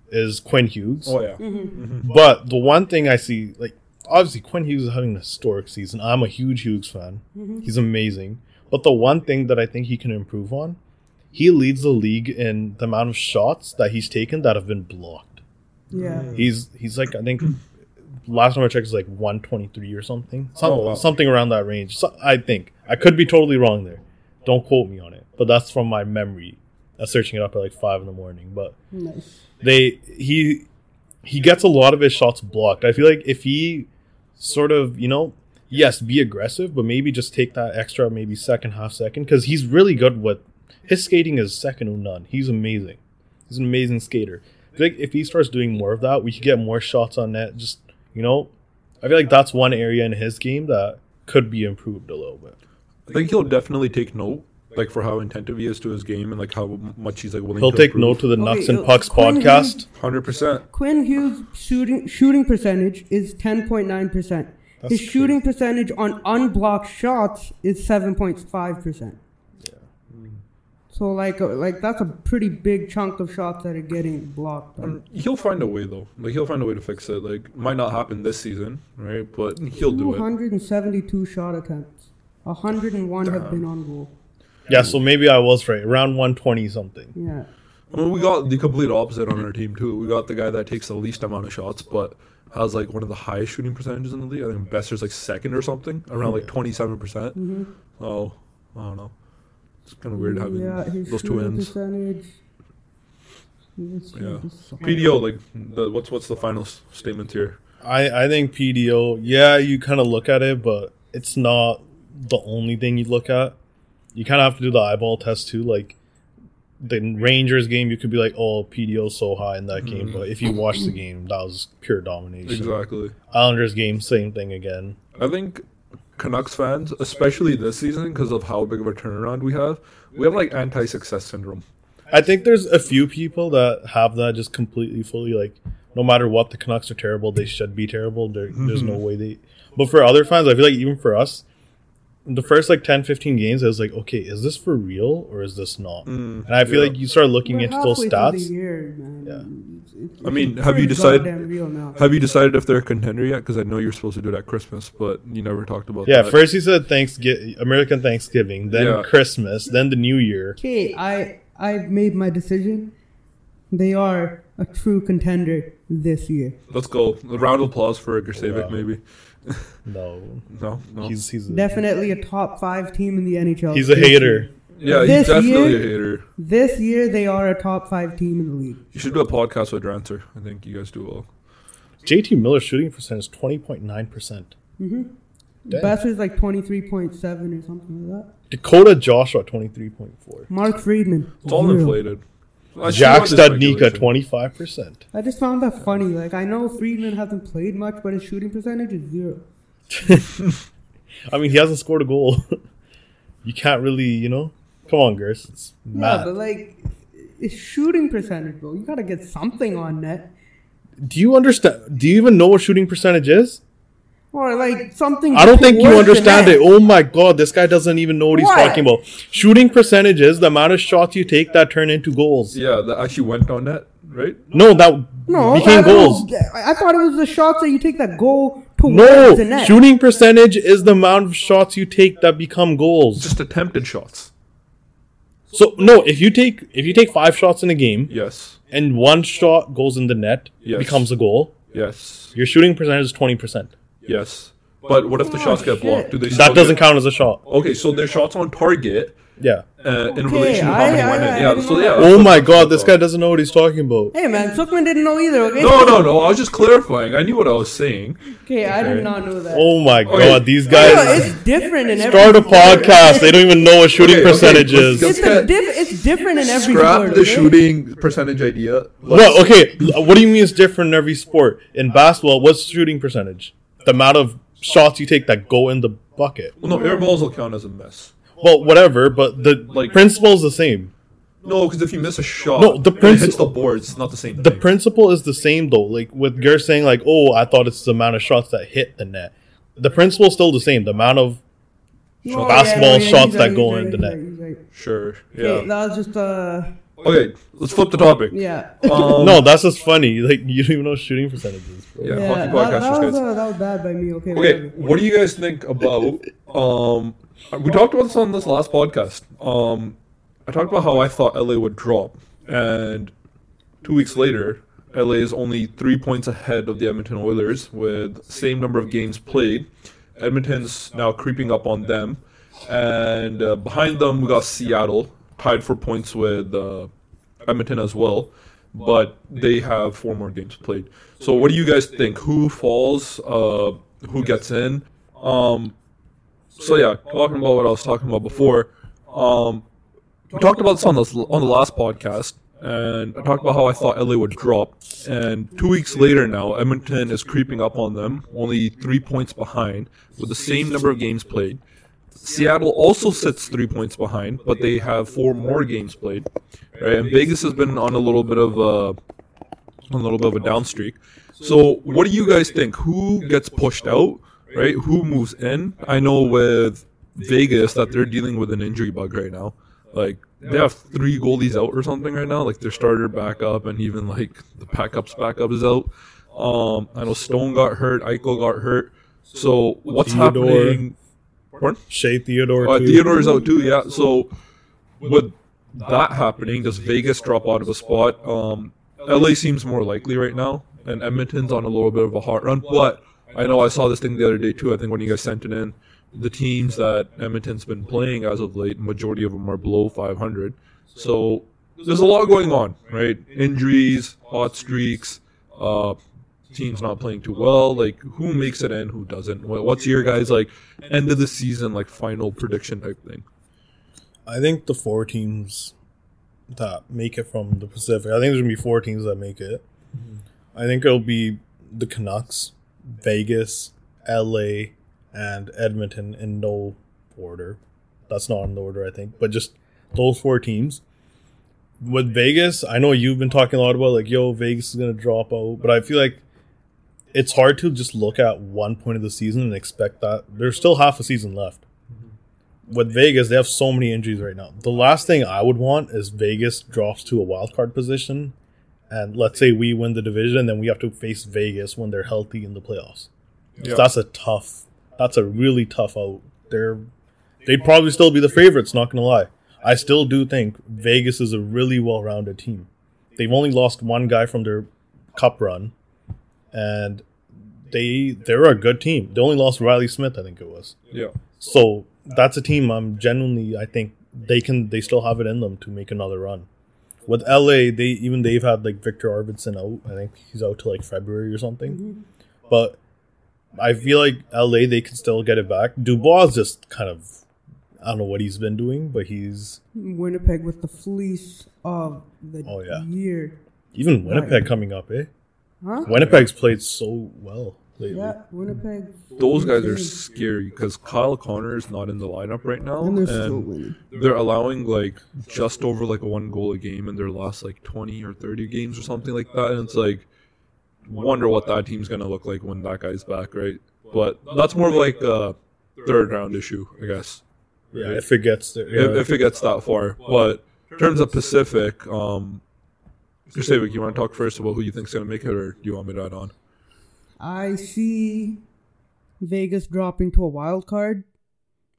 is Quinn Hughes. Oh yeah. Mm-hmm. Mm-hmm. But the one thing I see, like obviously Quinn Hughes is having a historic season. I'm a huge Hughes fan. Mm-hmm. He's amazing. But the one thing that I think he can improve on, he leads the league in the amount of shots that he's taken that have been blocked. Yeah. He's he's like I think last time I checked is like 123 or something. Oh, Some, Oh, wow. Something around that range. So, I think. I could be totally wrong there. Don't quote me on it. But that's from my memory. I was searching it up at like five in the morning. But Nice. they he he gets a lot of his shots blocked. I feel like if he sort of, you know, yes, be aggressive, but maybe just take that extra maybe second half second because he's really good with his skating is second to none. He's amazing. He's an amazing skater. I feel like if he starts doing more of that, we could get more shots on net. Just you know, I feel like that's one area in his game that could be improved a little bit. I think he'll definitely take note, like for how attentive he is to his game and like how much he's like willing. He'll to take improve. note to the Okay, Nucks and uh, Pucks Quinn podcast. Hundred percent. Quinn Hughes' shooting shooting percentage is 10.9 percent. That's His shooting percentage on unblocked shots is 7.5 percent. Yeah. So like uh, like that's a pretty big chunk of shots that are getting blocked. Um, he'll find a way though. Like he'll find a way to fix it. Like might not happen this season, right? But he'll do it. 272 shot attempts. 101 have been on goal. Yeah, so maybe I was right. Around 120 something. Yeah. I mean, we got the complete opposite on our team too. We got the guy that takes the least amount of shots, but has like one of the highest shooting percentages in the league. I think Boeser's like second or something, around like mm-hmm. twenty seven percent. Oh, I don't know. It's kind of weird mm, having yeah, his those two shooting ends. percentage. Let's Yeah. PDO, like, the, what's what's the final s- statement here? I, I think PDO, yeah, you kind of look at it, but it's not the only thing you look at. You kind of have to do the eyeball test too. Like the Rangers game, you could be like, oh, PDO so high in that game. Mm-hmm. But if you watch the game, that was pure domination. Exactly. Islanders game, same thing again. I think Canucks fans, especially this season, because of how big of a turnaround we have, we have like anti-success syndrome. I think there's a few people that have that just completely fully like no matter what the Canucks are terrible, they should be terrible. There, There's no <laughs> way they But for other fans, I feel like even for us, the first like 10 15 games I was like, okay, is this for real or is this not? Mm, and I feel yeah. like you start looking We're into those halfway through stats. The year, man. It's- I mean, have you decided- goddamn Real now. Have you decided if they're a contender yet? Because I know you're supposed to do it at Christmas, but you never talked about that. Yeah, that. first he said Thanksgiving, American Thanksgiving, then Yeah. Christmas, then the New Year. Okay, I I've made my decision. They are a true contender this year. Let's go. A round of applause for Gersavic, Wow. maybe. <laughs> No, No, no. he's he's a, Definitely a top five team in the NHL. he's a hater. year. yeah, he's this definitely year- a hater. This year, they are a top five team in the league. You should do a podcast with Rancer. I think you guys do well. JT Miller's shooting percentage twenty point nine percent. Mm-hmm. Damn. Boeser's like twenty three point seven or something like that. Dakota Joshua twenty three point four. Mark Friedman. It's all zero. inflated. I see Jack why this twenty five percent. I just found that funny. Like I know Friedman hasn't played much, but his shooting percentage is zero. <laughs> I mean, he hasn't scored a goal. <laughs> you can't really, you know. Come on, Gers. It's Yeah, mad. but like, it's shooting percentage, bro. You gotta get something on net, do you understand? Do you even know what shooting percentage is? Or like something. I don't think you understand it. Oh my god, this guy doesn't even know what he's What? talking about. Shooting percentages, the amount of shots you take that turn into goals. Yeah, that actually went on net, right? No, that No, became I goals. know. I I thought it was the shots that you take that go towards No, the net. shooting percentage is the amount of shots you take that become goals. Just attempted shots. So no, if you take if you take five shots in a game Yes. and one shot goes in the net, Yes. becomes a goal. Yes. Your shooting percentage is twenty percent. Yes. But what if the shots get blocked? Do they That doesn't get- count as a shot. Okay, so their shots on target Yeah. uh, in Okay, relation to how I- many I- went in. I Yeah, so yeah. Oh my god, this guy doesn't know what he's talking about. Hey man, Suckman didn't know either. Okay. No, no, no. I was just clarifying. I knew what I was saying. Okay, I did not know that. Oh my Okay. god, these No, guys it's different in every start a podcast. They don't even know what shooting Okay, okay, percentage let's is. It's a diff- It's different in every Scrap sport. the okay? shooting percentage idea. Well, okay, what do you mean it's different in every sport? In basketball, what's shooting percentage? The amount of shots you take that go in the bucket. Well, no, air balls will count as a miss. Well, whatever, but the Like- principle is the same. No, because if you miss a shot, No, the and it hits the boards. It's not the same The principle is the same though. Like with Ger saying, like, "Oh, I thought it's the amount of shots that hit the net." The principle is still the same. The amount of Oh, Basketball he's shots right, that go right, in he's the right, net. he's right. Sure. Okay, Yeah. that was just uh Okay, let's flip the topic. yeah. Um, no, that's just funny. Like you don't even know shooting percentages. Bro. Yeah, yeah, hockey that, podcasters, that was guys. uh, that was bad by me. Okay. Okay, whatever. what do you guys think about? Um, we talked about this on this last podcast. Um, I talked about how I thought LA would drop, and two weeks later, LA is only three points ahead of the Edmonton Oilers with same number of games played. Edmonton's now creeping up on them, and uh, behind them we got Seattle tied for points with uh, Edmonton as well, but they have four more games played. So, what do you guys think? Who falls? Uh, who gets in? Um, so yeah, talking about what I was talking about before. Um, we talked about this on the on the last podcast, and I talked about how I thought LA would drop. And two weeks later now, Edmonton is creeping up on them, only three points behind, with the same number of games played. Seattle also sits three points behind, but they have four more games played. Right, and Vegas has been on a little bit of a a little bit of a down streak. So, what do you guys think? Who gets pushed out? Right? Who moves in? I know with Vegas that they're dealing with an injury bug right now. Like they have three goalies out or something right now. Like their starter backup and even like the backup's backup is out. Um, I know Stone got hurt, Eichel got hurt. So what's Theodore. happening? Pardon? Shea Theodore. Uh. Theodore's out too, yeah. So with that happening, does Vegas drop out of a spot? Um, LA seems more likely right now, and Edmonton's on a little bit of a hot run. But I know I saw this thing the other day too. I think when you guys sent it in, the teams that Edmonton's been playing as of late, majority of them are below 500. So there's a lot going on, right? Injuries, hot streaks, uh, teams not playing too well. Like who makes it in, who doesn't? What's your guys like end of the season like final prediction type thing? I think the four teams that make it from the Pacific. I think there's gonna be four teams that make it. Mm-hmm. I think it'll be the Canucks, Vegas, LA, and Edmonton in no order. That's not in the order, I think, but just those four teams. With Vegas, I know you've been talking a lot about like, yo, Vegas is gonna drop out, but I feel like it's hard to just look at one point of the season and expect that there's still half a season left mm-hmm. with Vegas, they have so many injuries right now. The last thing I would want is Vegas drops to a wild card position, and let's say we win the division, then we have to face Vegas when they're healthy in the playoffs. Yeah. That's a tough. That's a really tough out. They're they'd probably still be the favorites. Not gonna lie, I still do think Vegas is a really well-rounded team. They've only lost one guy from their cup run, and they they're a good team. They only lost Riley Smith, I think it was. Yeah. So that's a team I'm genuinely I think they can they still have it in them to make another run. With LA, they even they've had like Viktor Arvidsson out. I think he's out till like February or something. But I feel like LA they can still get it back. Dubois just kind of I don't know what he's been doing, but he's Winnipeg with the fleece of the Oh, yeah. year. even Winnipeg coming up, eh? Huh? Winnipeg's played so well lately. Yeah, Winnipeg. Those guys are scary because Kyle Connor is not in the lineup right now, And they're and still winning. they're allowing like just over like a one goal a game in their last like 20 or 30 games or something like that and it's like wonder what that team's gonna look like when that guy's back right but that's more of like a third round issue i guess Yeah, if it gets there. if, if it gets that far but in terms of pacific um Gustavik, you want to talk first about who you think's gonna make it or do you want me to add on? I see Vegas dropping to a wild card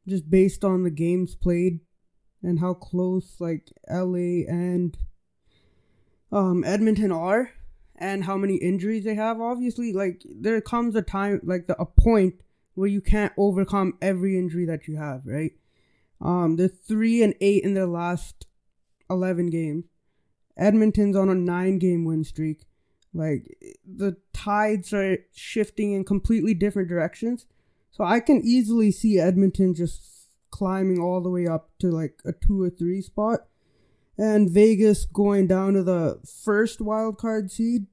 just based on the games played and how close like LA and um Edmonton are and how many injuries they have. Obviously like there comes a time like the, a point where you can't overcome every injury that you have right? Um they're 3 and 8 in their last 11 games Edmonton's on a 9 game win streak like the tides are shifting in completely different directions. So I can easily see Edmonton just climbing all the way up to like a two or three spot. And Vegas going down to the first wild card seed.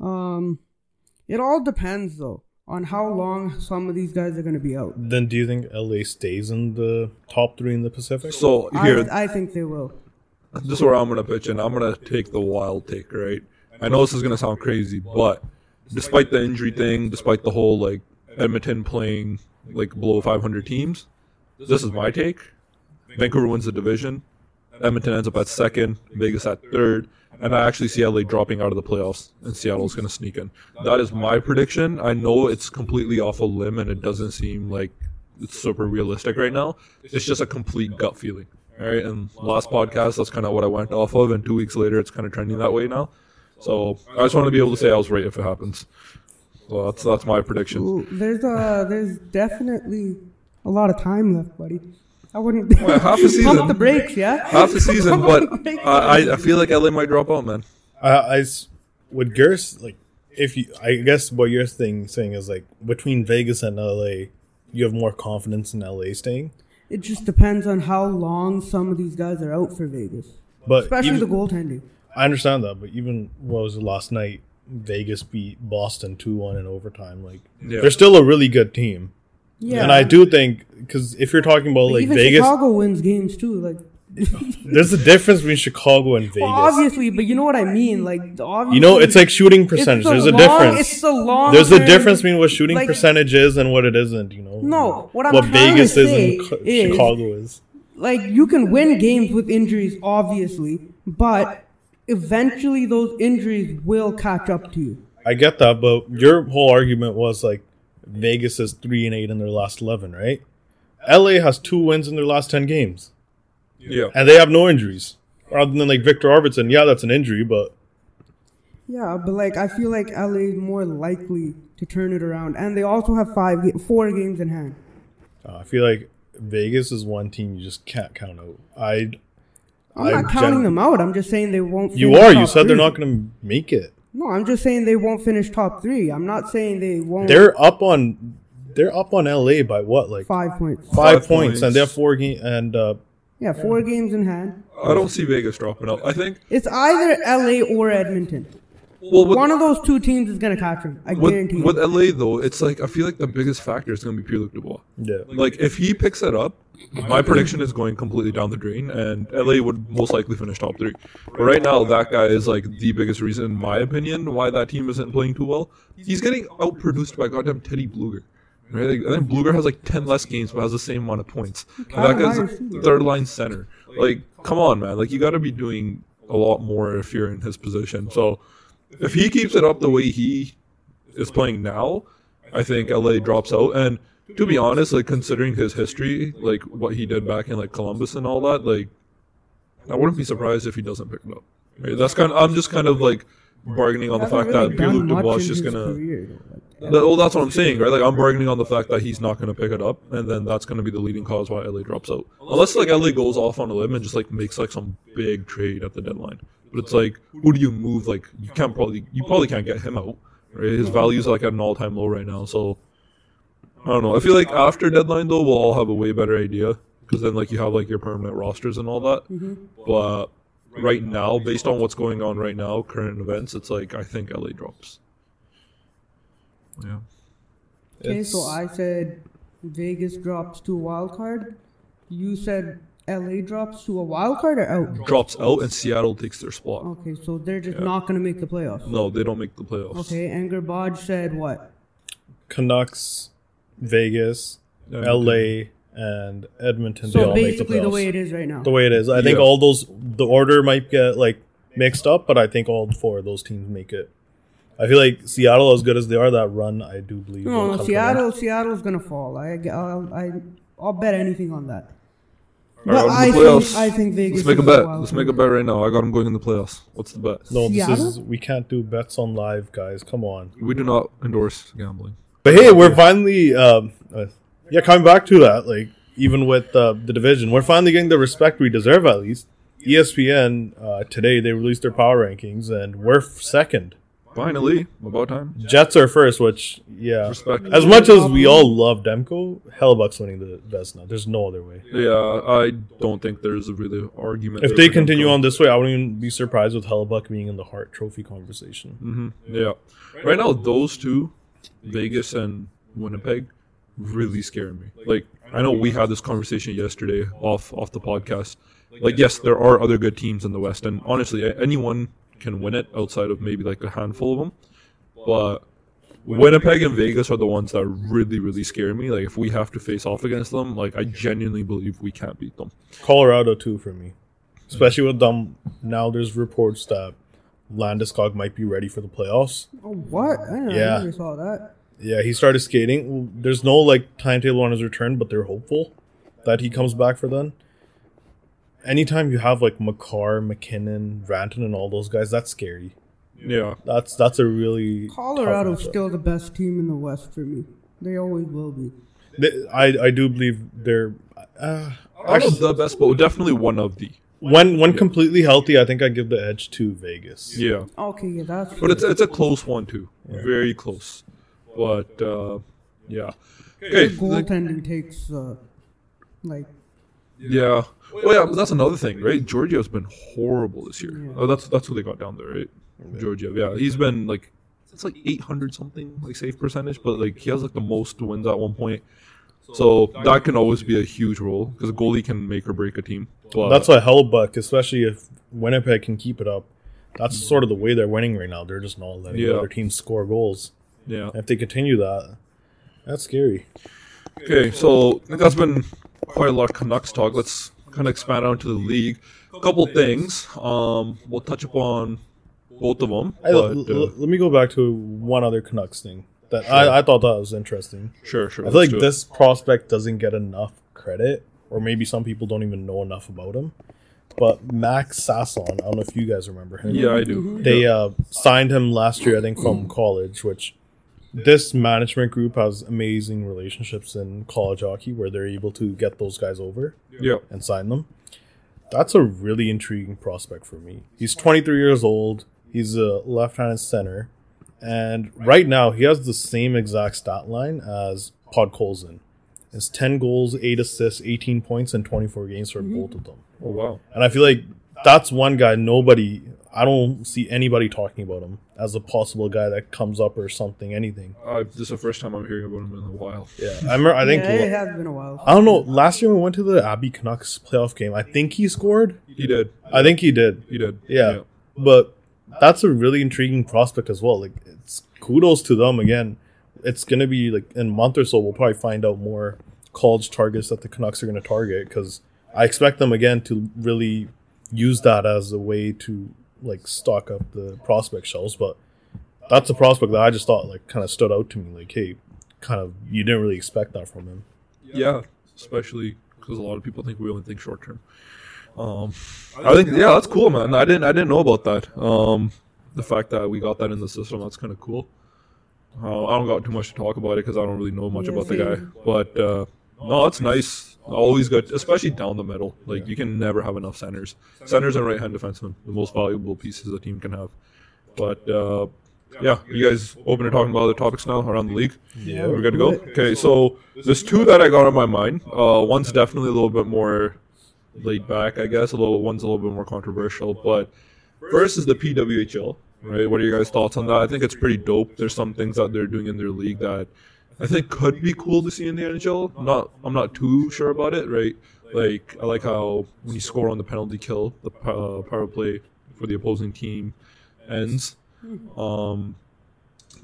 Um it all depends though on how long some of these guys are gonna be out. Then do you think LA stays in the top three in the Pacific? so here I, I think they will. This is where I'm gonna pitch in. I'm gonna take the wild take, right? I know this is gonna sound crazy, but despite the injury thing, despite the whole like Edmonton playing like below 500 teams, this is my take. Vancouver wins the division. Edmonton ends up at second. Vegas at third. And I actually see LA dropping out of the playoffs, and Seattle's going to sneak in. That is my prediction. I know it's completely off a limb, and it doesn't seem like it's super realistic right now. It's just a complete gut feeling. All right. And last podcast, that's kind of what I went off of. And two weeks later, it's kind of trending that way now. So I just want to be able to say I was right if it happens. So that's that's my prediction. Ooh, there's uh there's definitely a lot of time left, buddy. I wouldn't Well, half a <laughs> season. pump the brakes, yeah. Half the season, but I, I- I feel like LA might drop out, man. I, I s- with Gerst like if you I guess what you're thing saying is like between Vegas and LA, you have more confidence in LA staying. It just depends on how long some of these guys are out for Vegas, But especially even- the goaltending. I understand that, but even what was it last night? Vegas beat Boston two one in overtime. Like Yeah. they're still a really good team, Yeah, and I do think because if you're talking about But like even Vegas, Chicago wins games too. Like, there's a difference between Chicago and Vegas. well, obviously, but you know what I mean. Like, you know, it's like shooting percentage. the There's a long- difference. It's the long. There's a difference between what shooting like- percentage is and what it isn't. You know. No, what I'm what Vegas to is and is- Chicago is. like you can win games with injuries, obviously, but eventually those injuries will catch up to you. I get that, but your whole argument was like Vegas is three and eight in their last eleven, right? LA has two wins in their last ten games, Yeah. and they have no injuries. Other than like Viktor Arvidsson, yeah, that's an injury, but Yeah, but like I feel like LA is more likely to turn it around, and they also have five, four games in hand. uh, I feel like Vegas is one team you just can't count out. I, I'm I not counting gen- them out. I'm just saying they won't. You finish are. You top said they're not going to make it. No, I'm just saying they won't finish top three. I'm not saying they won't. They're up on, they're up on LA by what, like five points. five, Five points, points. and they have four games. And uh, Yeah, four games in hand. I don't see Vegas dropping out. I think It's either LA or Edmonton. well with, One of those two teams is gonna catch him. I guarantee. with, you. with LA though, it's like I feel like the biggest factor is going to be Pierre Luc Dubois. yeah, Like if he picks it up, my prediction is going completely down the drain, and LA would most likely finish top three. But right now, that guy is like the biggest reason, in my opinion, why that team isn't playing too well. He's getting outproduced by goddamn Teddy Blueger. Right? Like, I think Blueger has like ten less games, but has the same amount of points. And that guy's a third line center. Like, come on, man! Like you got to be doing a lot more if you're in his position. So if he keeps it up the way he is playing now, I think LA drops out. And to be honest, like considering his history, like what he did back in like Columbus and all that, like I wouldn't be surprised if he doesn't pick it up. Right? That's kind. Of, I'm just kind of like bargaining on the fact really that Pierre Luc Dubois is just gonna. career, though. Like, That- well, that's what I'm saying, right? Like I'm bargaining on the fact that he's not going to pick it up, and then that's going to be the leading cause why LA drops out. Unless like LA goes off on a limb and just like makes like some big trade at the deadline. But it's like, who do you move? Like you can't probably you probably can't get him out. Right? His value's are like at an all time low right now. So I don't know. I feel like after deadline though, we'll all have a way better idea because then like you have like your permanent rosters and all that. Mm-hmm. But right now, based on what's going on right now, current events, it's like I think LA drops. Yeah. okay, so I said Vegas drops to a wild card. You said LA drops to a wild card or out. drops out and Seattle takes their spot. Okay, so they're just not gonna make the playoffs. No, they don't make the playoffs. Okay, Anger Bodge said what? Canucks, Vegas, Yeah, LA, and Edmonton. they So all make the basically the way it is right now. the way it is. I think all those the order might get like mixed up, but I think all four of those teams make it. I feel like Seattle, as good as they are, that run I do believe. will No, no, come from Seattle, Seattle's gonna fall. I, I'll, I, I'll bet anything on that. All right, But on I the think, playoffs. I think Vegas. Let's make a bet. Let's make a bet right now. I got them going in the playoffs. What's the bet? No, this Seattle? is we can't do bets on live, guys. Come on. We do not endorse gambling. But hey, we're finally, um, uh, yeah, coming back to that. Like even with uh, the division, we're finally getting the respect we deserve. At least ESPN uh, today they released their power rankings, and we're second. Finally, about time. Jets are first, which yeah. Respect. As much as we all love Demko, Hellebuyck's winning the Vezina. There's no other way. Yeah, I don't think there's a really argument. If they continue to- on this way, I wouldn't even be surprised with Hellbuck being in the Hart Trophy conversation. Mm-hmm. Yeah. Right now, those two, Vegas and Winnipeg, really scare me. Like, I know we had this conversation yesterday off off the podcast. Like, yes, there are other good teams in the West, and honestly, anyone can win it outside of maybe like a handful of them. But Winnipeg and Vegas are the ones that really, really scare me. Like if we have to face off against them, like I genuinely believe we can't beat them. Colorado too for me, especially with them. Now there's reports that Landeskog might be ready for the playoffs. Oh, what? I, don't Yeah. I saw that. Yeah, he started skating. There's no like timetable on his return, but they're hopeful that he comes back for then. Anytime you have like Makar, MacKinnon, Rantanen, and all those guys, that's scary. Yeah, That's that's a really Colorado's still the best team in the West for me. They always will be. They- I I do believe they're uh, I don't the best, but definitely one of the. when when completely healthy. I think I give the edge to Vegas. Yeah, Okay, yeah, that's. but it's it's a close one too, very close. But uh, yeah, okay, goaltending takes uh, like yeah. Well, yeah, but that's another thing, right? Georgiev's been horrible this year. Oh, that's that's who they got down there, right? Georgia, yeah, he's been like it's like eight hundred something like save percentage, but like he has like the most wins at one point. So that can always be a huge role because a goalie can make or break a team. But That's why Hellebuyck, especially if Winnipeg can keep it up. That's mm. sort of the way they're winning right now. They're just not letting Yeah. other teams score goals. yeah. If they continue that, that's scary. Okay, so I think that's been quite a lot of Canucks talk. Let's kind of expand out to the league. A couple things. Um, we'll touch upon both of them. I, But, l- uh, let me go back to one other Canucks thing that I, I thought that was interesting. sure, sure. I feel like it. this prospect doesn't get enough credit, or maybe some people don't even know enough about him. But Max Sasson, I don't know if you guys remember him. Yeah, I do. They uh, signed him last year, I think, from college, which this management group has amazing relationships in college hockey where they're able to get those guys over Yeah, and sign them. That's a really intriguing prospect for me. He's 23 years old. He's a left-handed center, and right now he has the same exact stat line as Podkolzin. It's 10 goals, 8 assists, 18 points, and 24 games for mm-hmm. both of them. Oh wow. And I feel like that's one guy nobody I don't see anybody talking about him as a possible guy that comes up or something, anything. Uh, this is the first time I'm hearing about him in a while. Yeah. I remember I think yeah, it has been a while. I don't know, last year we went to the Abbey Canucks playoff game, I think he scored. He did. I think he did. He did. Yeah. But that's a really intriguing prospect as well. Like it's kudos to them again. It's gonna be like in a month or so we'll probably find out more college targets that the Canucks are gonna target because I expect them again to really use that as a way to like stock up the prospect shelves. But that's a prospect that I just thought like kind of stood out to me. Like, hey, kind of you didn't really expect that from him. Yeah, especially because a lot of people think we only think short term. Um, I think yeah, that's cool, man. I didn't I didn't know about that. Um, the fact that we got that in the system, that's kind of cool. Uh, I don't got too much to talk about it because I don't really know much Yeah, about the guy. But uh, no, that's nice. Always good, especially down the middle. Like you can never have enough centers. Centers and right hand defensemen, the most valuable pieces a team can have. But uh, yeah, you guys open to talking about other topics now around the league. Yeah. we're good to go. Okay, so there's two that I got on my mind. Uh, one's definitely a little bit more laid back, I guess. A little one's a little bit more controversial, but first is the PWHL. Right, what are your guys' thoughts on that? I think it's pretty dope. There's some things that they're doing in their league that I think could be cool to see in the NHL. Not, I'm not too sure about it. Right, like I like how when you score on the penalty kill, the uh, power play for the opposing team ends. Um,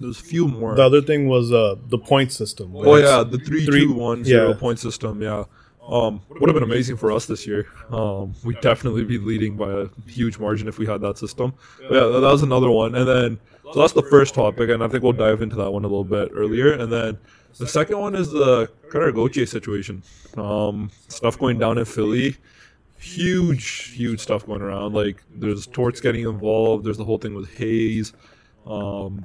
there's a few more. The other thing was uh the point system. Oh yeah, the three, Three- two, one, zero yeah. point system. Yeah, um, would have been amazing for us this year. Um, we'd definitely be leading by a huge margin if we had that system. But yeah, that was another one. And then so that's the first topic, and I think we'll dive into that one a little bit earlier. And then the second one is the Gauthier situation. Um, stuff going down in Philly. Huge, huge stuff going around. Like there's Torts getting involved. There's the whole thing with Hayes. Um,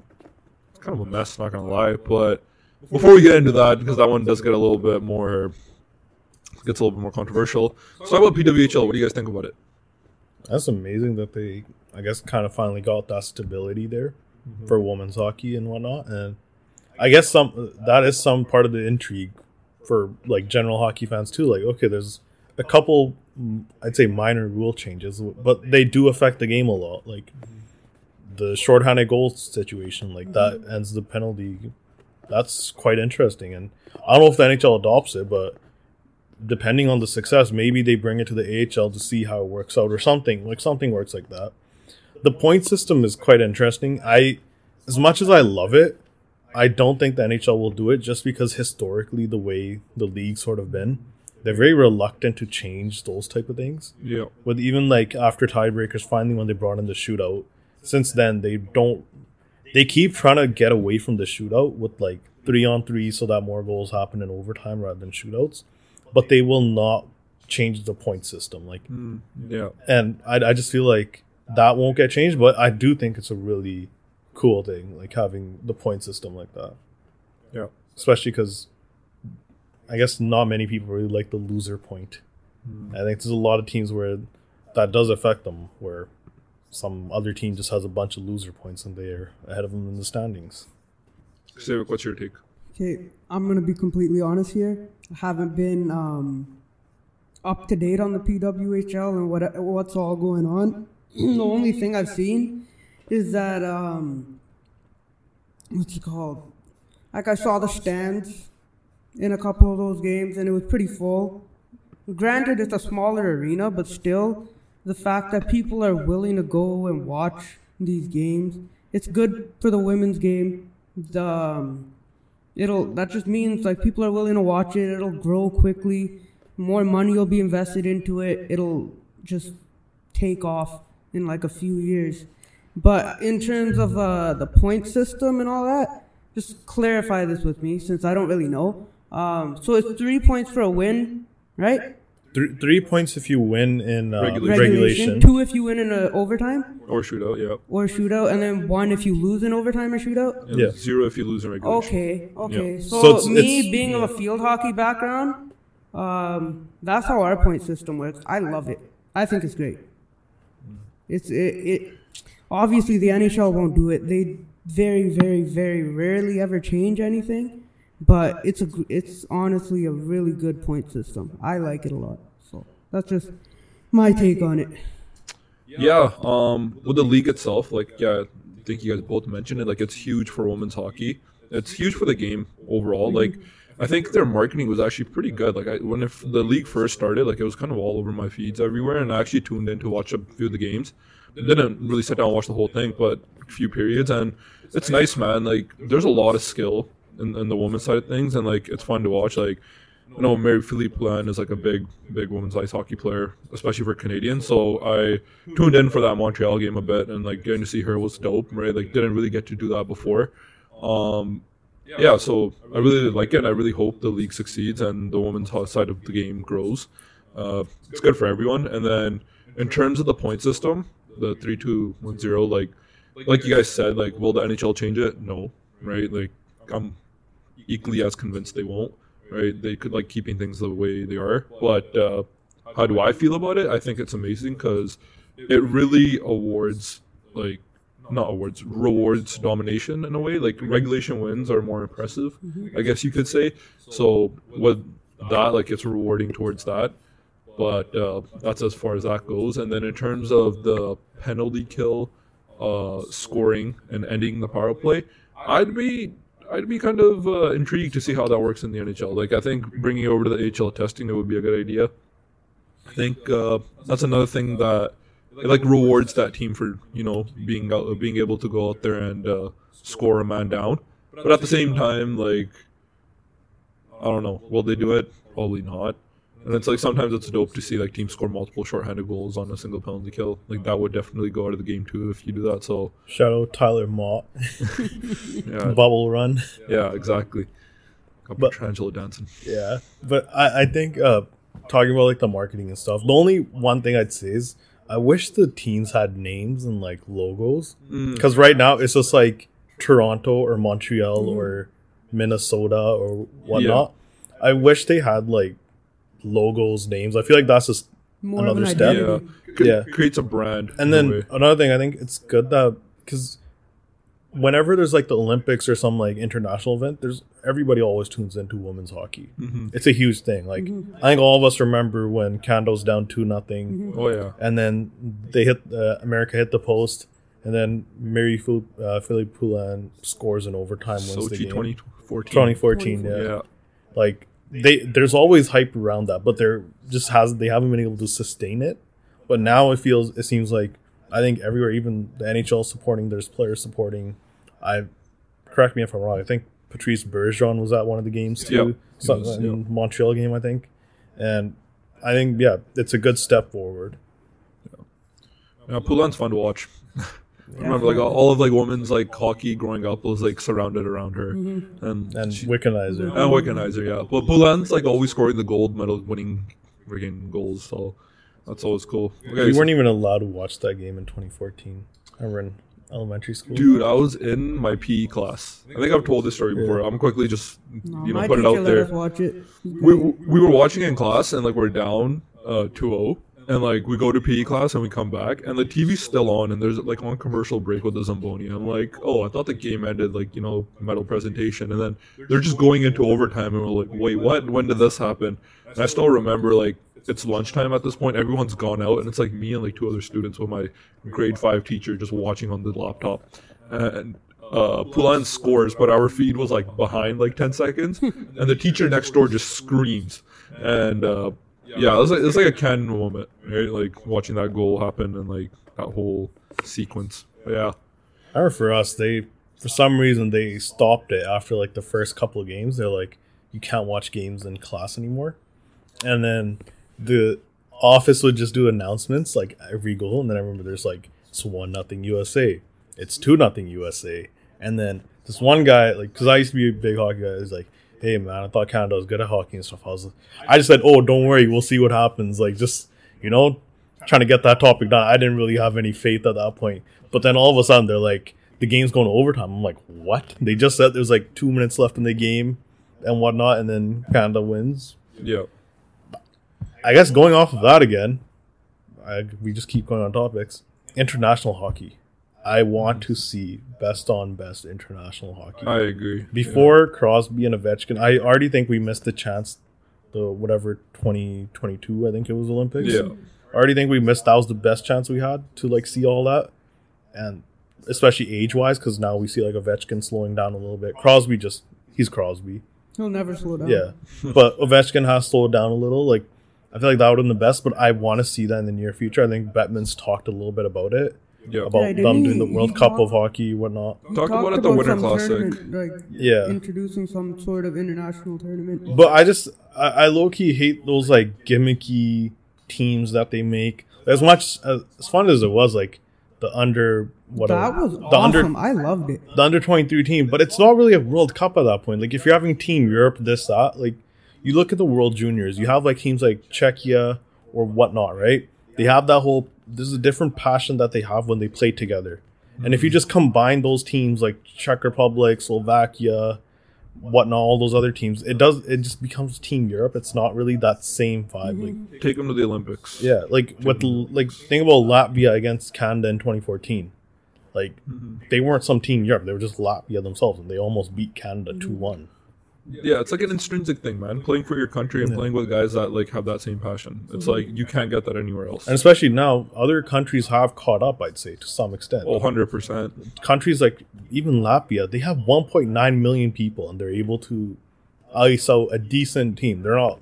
it's kind of a mess, not gonna lie. But before we get into that, because that one does get a little bit more, gets a little bit more controversial. Let's talk about PWHL. What do you guys think about it? That's amazing that they, I guess, kind of finally got that stability there Mm-hmm. for women's hockey and whatnot. And I guess some that is some part of the intrigue for like general hockey fans too. Like, okay, there's a couple, mm, I'd say, minor rule changes, but they do affect the game a lot. Like mm-hmm. the shorthanded goal situation, like that mm-hmm. ends the penalty. That's quite interesting, and I don't know if the NHL adopts it, but depending on the success, maybe they bring it to the AHL to see how it works out or something. Like something works like that. The point system is quite interesting. I as much as I love it, I don't think the NHL will do it just because historically the way the league sort of been, they're very reluctant to change those type of things. Yeah. With even like after tiebreakers, finally when they brought in the shootout, since then they don't. They keep trying to get away from the shootout with like three on three, so that more goals happen in overtime rather than shootouts. But they will not change the point system. Like, Mm, yeah. and I, I just feel like that won't get changed. But I do think it's a really cool thing, like having the point system like that Yeah. especially because I guess not many people really like the loser point. I think there's a lot of teams where that does affect them, where some other team just has a bunch of loser points and they're ahead of them in the standings. Civic, what's your take? Okay, I'm gonna be completely honest here. I haven't been um, up to date on the PWHL and what what's all going on. <clears throat> the only thing I've seen is that um, what's it called? Like I saw the stands in a couple of those games, and it was pretty full. Granted, it's a smaller arena, but still, the fact that people are willing to go and watch these games, it's good for the women's game. The um, it'll that just means like people are willing to watch it. It'll grow quickly. More money will be invested into it. It'll just take off in like a few years. But in terms of uh, the point system and all that, just clarify this with me since I don't really know. Um, so it's three points for a win, right? Three, three points if you win in uh, Regulation. regulation. Two if you win in a overtime Or shootout, yeah. or shootout, and then one if you lose in overtime or shootout. And Yeah. Zero if you lose in regulation. Okay, okay. Yeah. So, So it's- me it's- being of a field hockey background, um, that's how our point system works. I love it. I think it's great. It's it, it. Obviously, the NHL won't do it. They very, very, very rarely ever change anything, but it's a it's honestly a really good point system. I like it a lot. So that's just my take on it. Yeah, um, with the league itself, like, yeah, I think you guys both mentioned it. Like, it's huge for women's hockey. It's huge for the game overall. Like, I think their marketing was actually pretty good. Like, I, when if the league first started, like, it was kind of all over my feeds everywhere, and I actually tuned in to watch a few of the games. Didn't really sit down and watch the whole thing, but a few periods, and it's nice, man. Like, there's a lot of skill in, in the women's side of things, and like, it's fun to watch. Like, I know Marie Philip Poulin is like a big, big women's ice hockey player, especially for Canadians. So I tuned in for that Montreal game a bit, and like getting to see her was dope. Right, like didn't really get to do that before. Um, yeah, so I really like it. I really hope the league succeeds and the women's side of the game grows. Uh, it's good for everyone. And then in terms of the point system, the three, two, one, zero, like like you guys said, like will the NHL change it? No, right? Like I'm equally as convinced they won't. Right? They could like keeping things the way they are. But uh, how do I feel about it? I think it's amazing because it really awards like not awards rewards domination in a way. Like regulation wins are more impressive, I guess you could say. So with that, like it's rewarding towards that. But uh, that's as far as that goes. And then in terms of the penalty kill, uh, scoring and ending the power play, I'd be I'd be kind of uh, intrigued to see how that works in the NHL. Like I think bringing it over to the HL testing it would be a good idea. I think uh, that's another thing that it like rewards that team for you know being out, being able to go out there and uh, score a man down. But at the same time, like I don't know, will they do it? Probably not. And it's like sometimes it's dope to see like teams score multiple shorthanded goals on a single penalty kill. Like that would definitely go out of the game too if you do that. So Shout out Tyler Motte, <laughs> <laughs> yeah, bubble run. yeah, exactly. Got But- Pietrangelo dancing. Yeah, but I, I think uh, talking about like the marketing and stuff. The only one thing I'd say is I wish the teams had names and like logos Mm. because right now it's just like Toronto or Montreal or Minnesota or whatnot. I wish they had like logos, names. I feel like that's just More Another step. Yeah, C- Yeah. creates a brand. And then way. another thing, I think it's good that because whenever there's like the Olympics or some like international event, there's everybody always tunes into women's hockey. Mhm. It's a huge thing. Like I think all of us remember when Canada's down two nothing, oh yeah, and then they hit uh, America hit the post, and then Marie Phil- uh, Philip Poulin scores in overtime, wins the game. 2014. 2014, yeah. Yeah, Like they, there's always hype around that, but they're just has they haven't been able to sustain it. But now it feels it seems like I think everywhere, even the NHL supporting, there's players supporting. I correct me if I'm wrong. I think Patrice Bergeron was at one of the games too. Yep, he Some- was, in yep. Montreal game, I think. And I think yeah, it's a good step forward. Yeah, Poulin's fun to watch. <laughs> I remember like all of like women's like hockey growing up was like surrounded around her, Mm-hmm. and And she- Wickenheiser. and Wickenheiser, yeah. But Poulin's like always scoring the gold medal, winning freaking goals, so that's always cool. Okay, we so- weren't even allowed to watch that game in 2014. I remember in elementary school. Dude, I was in my PE class. I think I've told this story before. I'm quickly just No, you know put it out there. watch it. We we were watching in class and like we're down uh 2-0 and like we go to PE class and we come back and the TV's still on and there's like on commercial break with the Zamboni. I'm like, oh, I thought the game ended like you know medal presentation and then they're just going into overtime and we're like, wait, what? When did this happen? And I still remember like it's lunchtime at this point. Everyone's gone out and it's like me and like two other students with my grade five teacher just watching on the laptop and. Uh, scores, but our feed was like behind like ten seconds, and the teacher next door just screams, and uh, yeah, it was like it like a canon moment, right? Like watching that goal happen and like that whole sequence. But yeah, I remember for us, they for some reason they stopped it after like the first couple of games. They're like, you can't watch games in class anymore. And then the office would just do announcements like every goal, and then I remember there's like it's one nothing USA, it's two nothing USA, and then this one guy like because I used to be a big hockey guy, is like. Hey man, I thought Canada was good at hockey and stuff. I was, I just said, "Oh, don't worry, we'll see what happens." Like, just you know, trying to get that topic done. I didn't really have any faith at that point. But then all of a sudden they're like, the game's going to overtime. I'm like, what? They just said there's like two minutes left in the game and whatnot, and then Canada wins. yeah, I guess going off of that again, I, we just keep going on topics. International hockey. I want to see best on best international hockey. I agree. Before Crosby and Ovechkin, I already think we missed the chance. The whatever 2022, I think it was Olympics. Yeah. I already think we missed. That was the best chance we had to like see all that, and especially age wise, because now we see like Ovechkin slowing down a little bit. Crosby just he's Crosby, He'll never slow down. yeah, but Ovechkin has slowed down a little. Like I feel like that would have been the best, but I want to see that in the near future. I think Bettman's talked a little bit about it, yeah. about Yeah, them doing the he World Cup talked- of hockey, whatnot. Talk Talked about it at the Winter Classic. like Yeah. introducing some sort of international tournament. But I just I, I low key hate those like gimmicky teams that they make. As much as, as fun as it was, like the under whatever that was the awesome. under I loved it. the under twenty three team, but it's not really a World Cup at that point. Like if you're having Team Europe, this that, like you look at the World Juniors, you have like teams like Czechia or whatnot, right? They have that whole. There's a different passion that they have when they play together, and if you mm-hmm. just combine those teams like Czech Republic, Slovakia, whatnot, all those other teams, it does. It just becomes Team Europe. It's not really that same vibe. Like mm-hmm. Take them to the Olympics. yeah, like with l- like think about Latvia against Canada in 2014. Like mm-hmm. they weren't some team Europe; they were just Latvia themselves, and they almost beat Canada two one. Yeah, it's like an intrinsic thing, man. Playing for your country and playing with guys that like have that same passion. It's like you can't get that anywhere else. And especially now, other countries have caught up. I'd say to some extent. Oh, 100 percent. Countries like even Latvia, they have 1.9 million people, and they're able to ice out a decent team. They're not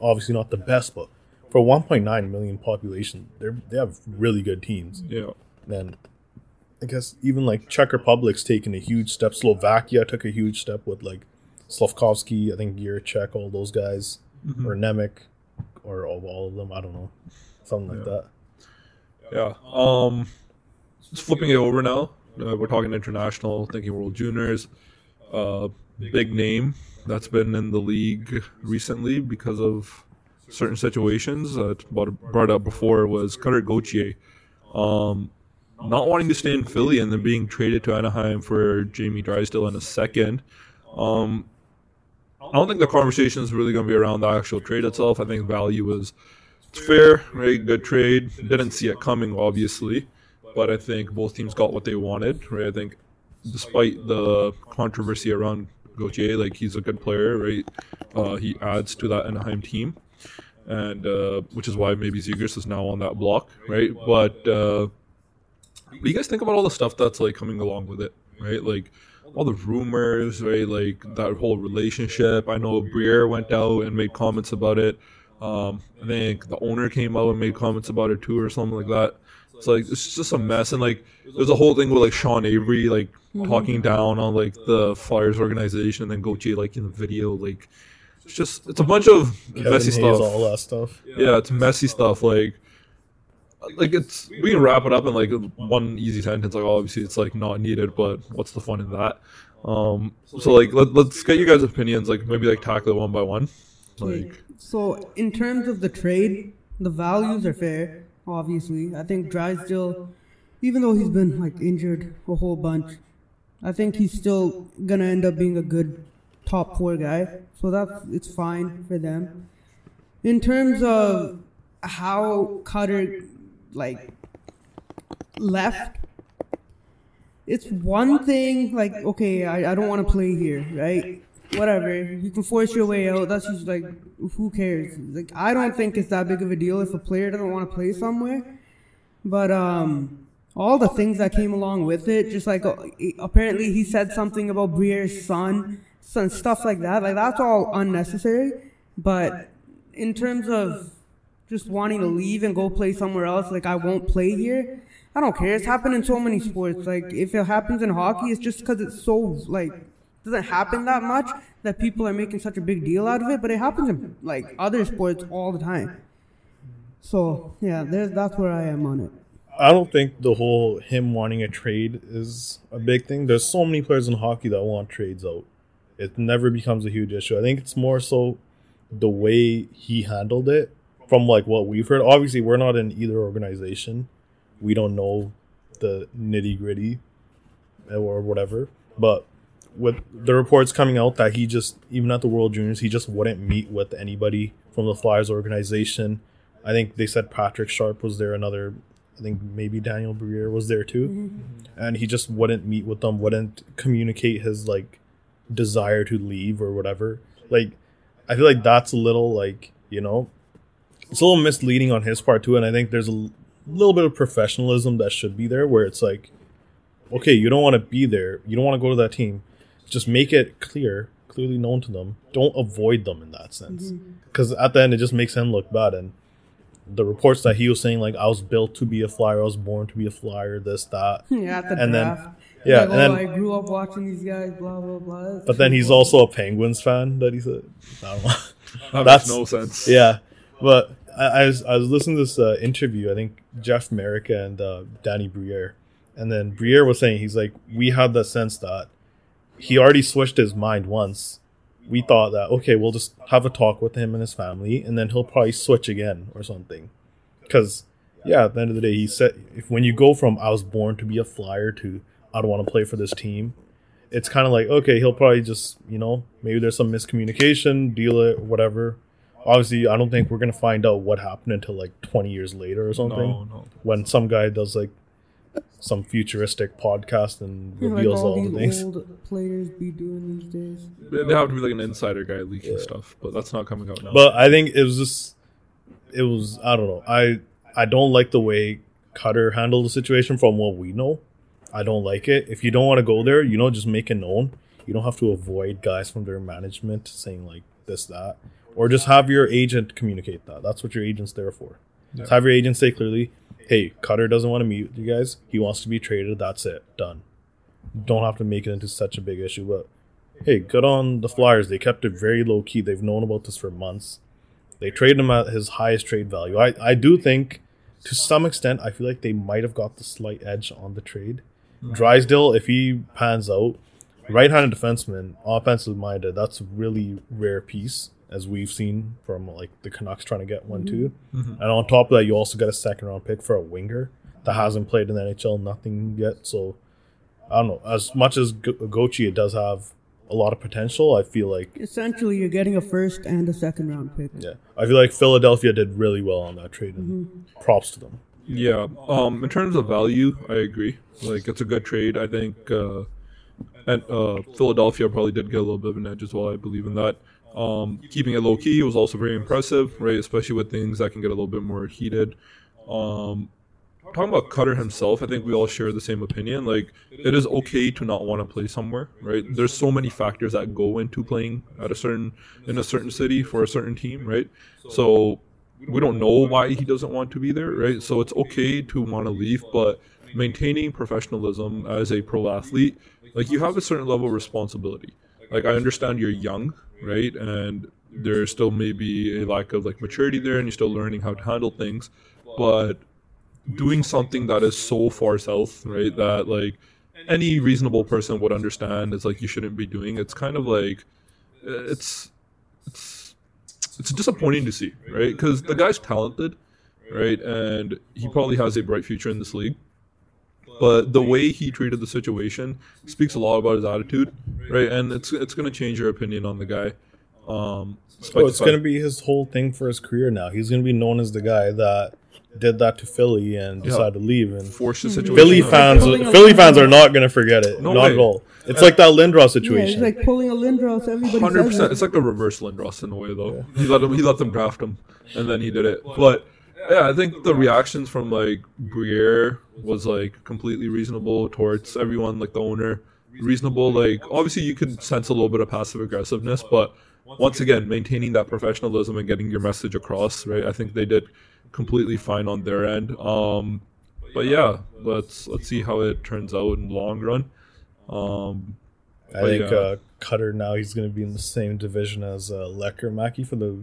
obviously not the best, but for 1.9 million population, they're they have really good teams. Yeah. And I guess even like Czech Republic's taken a huge step. Slovakia took a huge step with like Slavkovsky, I think Czech, all those guys, or Nemec, or all, all of them. I don't know, something like that. Yeah. Um, just flipping it over now. Uh, we're talking international, thinking World Juniors. Uh, big name that's been in the league recently because of certain situations. Uh, brought, brought up before was Cutter Gauthier. Um, not wanting to stay in Philly and then being traded to Anaheim for Jamie Drysdale in a second. Um, I don't think the conversation is really going to be around the actual trade itself. I think value was it's fair, right? Good trade. Didn't see it coming, obviously, but I think both teams got what they wanted, right? I think despite the controversy around Gauthier, like he's a good player, right? Uh, he adds to that Anaheim team, and uh, which is why maybe Zegras is now on that block, right? But uh, what do you guys think about all the stuff that's like coming along with it, right? Like all the rumors, right? Like that whole relationship. I know Briere went out and made comments about it. Um, I think the owner came out and made comments about it too, or something like that. It's like it's just a mess, and like there's a whole thing with like Sean Avery like talking down on like the Flyers organization, and then Gochi like in the video like it's just it's a bunch of Kevin messy Hayes, stuff. all that stuff. Yeah, it's messy stuff. Like, like it's we can wrap it up in like one easy sentence. Like, obviously, it's like not needed, but what's the fun in that? Um, so like let, let's get you guys' opinions. Like maybe like tackle it one by one. Like So in terms of the trade, the values are fair. Obviously, I think Drysdale, even though he's been like injured a whole bunch, I think he's still gonna end up being a good top four guy. So that's it's fine for them. In terms of how Cutter like left, it's one thing like okay, I, I don't want to play here, right? Whatever, you can force your way out. That's just like who cares? Like I don't think it's that big of a deal if a player doesn't want to play somewhere. But um, all the things that came along with it, just like uh, apparently he said something about Briere's son, son stuff like that. Like that's all unnecessary. But in terms of just wanting to leave and go play somewhere else, like I won't play here. I don't care. It's happened in so many sports. Like if it happens in hockey, it's just because it's so like doesn't happen that much that people are making such a big deal out of it. But it happens in like other sports all the time. So yeah, there's that's where I am on it. I don't think the whole him wanting a trade is a big thing. There's so many players in hockey that want trades out. It never becomes a huge issue. I think it's more so the way he handled it from like what we've heard. Obviously, we're not in either organization. We don't know the nitty gritty or whatever. But with the reports coming out that he just even at the World Juniors he just wouldn't meet with anybody from the Flyers organization. I think they said Patrick Sharp was there. Another, I think maybe Daniel Briere was there too, mm-hmm. and he just wouldn't meet with them. Wouldn't communicate his like desire to leave or whatever. Like, I feel like that's a little like you know, it's a little misleading on his part too. And I think there's a little bit of professionalism that should be there, where it's like, okay, you don't want to be there, you don't want to go to that team, just make it clear, clearly known to them. Don't avoid them in that sense, mm-hmm. because at the end it just makes him look bad. And the reports that he was saying like I was built to be a flyer, I was born to be a flyer, this that. <laughs> Yeah, at the And then- yeah, like, and oh, then- I grew up watching these guys, blah blah blah. But then he's also a Penguins fan. That he said. I don't know. that That's- makes no sense. yeah, but I, I was I was listening to this uh, interview. I think Jeff Marek and uh, Danny Briere, and then Briere was saying he's like we had the sense that he already switched his mind once. We thought that okay, we'll just have a talk with him and his family, and then he'll probably switch again or something. Because yeah, at the end of the day, he said if when you go from I was born to be a flyer to I don't want to play for this team, it's kind of like okay, he'll probably just you know maybe there's some miscommunication, deal it, whatever. Obviously, I don't think we're gonna find out what happened until like 20 years later or something No, no. when some guy does like some futuristic podcast and You know, like reveals all all the these things. old players be doing these days. They they have to be like an insider guy leaking stuff, but that's not coming out now. But I think it was just it was I don't know. I I don't like the way Cutter handled the situation from what we know. I don't like it. If you don't want to go there, you know, just make it known. You don't have to avoid guys from their management saying like this, that. Or just have your agent communicate that. That's what your agent's there for. Just have your agent say clearly, hey, Cutter doesn't want to meet you guys. He wants to be traded. That's it. Done. Don't have to make it into such a big issue. But hey, good on the Flyers. They kept it very low key. They've known about this for months. They traded him at his highest trade value. I, I do think, to some extent, I feel like they might have got the slight edge on the trade. Drysdale, if he pans out, right-handed defenseman, offensive minded. that's a really rare piece, as we've seen from like the Canucks trying to get one too. And on top of that, you also got a second-round pick for a winger that hasn't played in the NHL, nothing yet. So I don't know. As much as Go- Gochi, it does have a lot of potential. I feel like Essentially, you're getting a first and a second round pick. yeah, I feel like Philadelphia did really well on that trade, and props to them. Yeah. Um, in terms of value, I agree. Like it's a good trade. I think uh, and uh, Philadelphia probably did get a little bit of an edge as well. I believe in that. Um, keeping it low key was also very impressive, right? Especially with things that can get a little bit more heated. Um, talking about Cutter himself, I think we all share the same opinion. Like it is okay to not want to play somewhere, right? There's so many factors that go into playing at a certain in a certain city for a certain team, right? So we don't know why he doesn't want to be there, right? So it's okay to want to leave, but maintaining professionalism as a pro athlete, like you have a certain level of responsibility. Like I understand you're young, right? And there still may be a lack of like maturity there and you're still learning how to handle things. But doing something that is so far south, right? That like any reasonable person would understand is like you shouldn't be doing. It's kind of like it's it's it's disappointing to see, right? Because the guy's talented, right, and he probably has a bright future in this league. But the way he treated the situation speaks a lot about his attitude, right? And it's it's going to change your opinion on the guy. Um, despite Oh, it's going to be his whole thing for his career now. He's going to be known as the guy that did that to Philly and Yeah. decided to leave. And force the situation. Philly fans, Pulling Philly fans are not going to forget it. No not way. at all. It's like that Lindros Yeah, it's situation. like pulling a Lindros. Everybody Hundred percent. It's like a reverse Lindros in a way, though. He let him. He let them draft him, and then he did it. But yeah, I think the reactions from like Briere was like completely reasonable towards everyone, like the owner, reasonable. Like obviously, you could sense a little bit of passive aggressiveness, but once again, maintaining that professionalism and getting your message across, right? I think they did completely fine on their end. Um, but yeah, let's let's see how it turns out in the long run. Um, I think yeah. uh, Cutter now he's going to be in the same division as uh, Lekkerimaki for the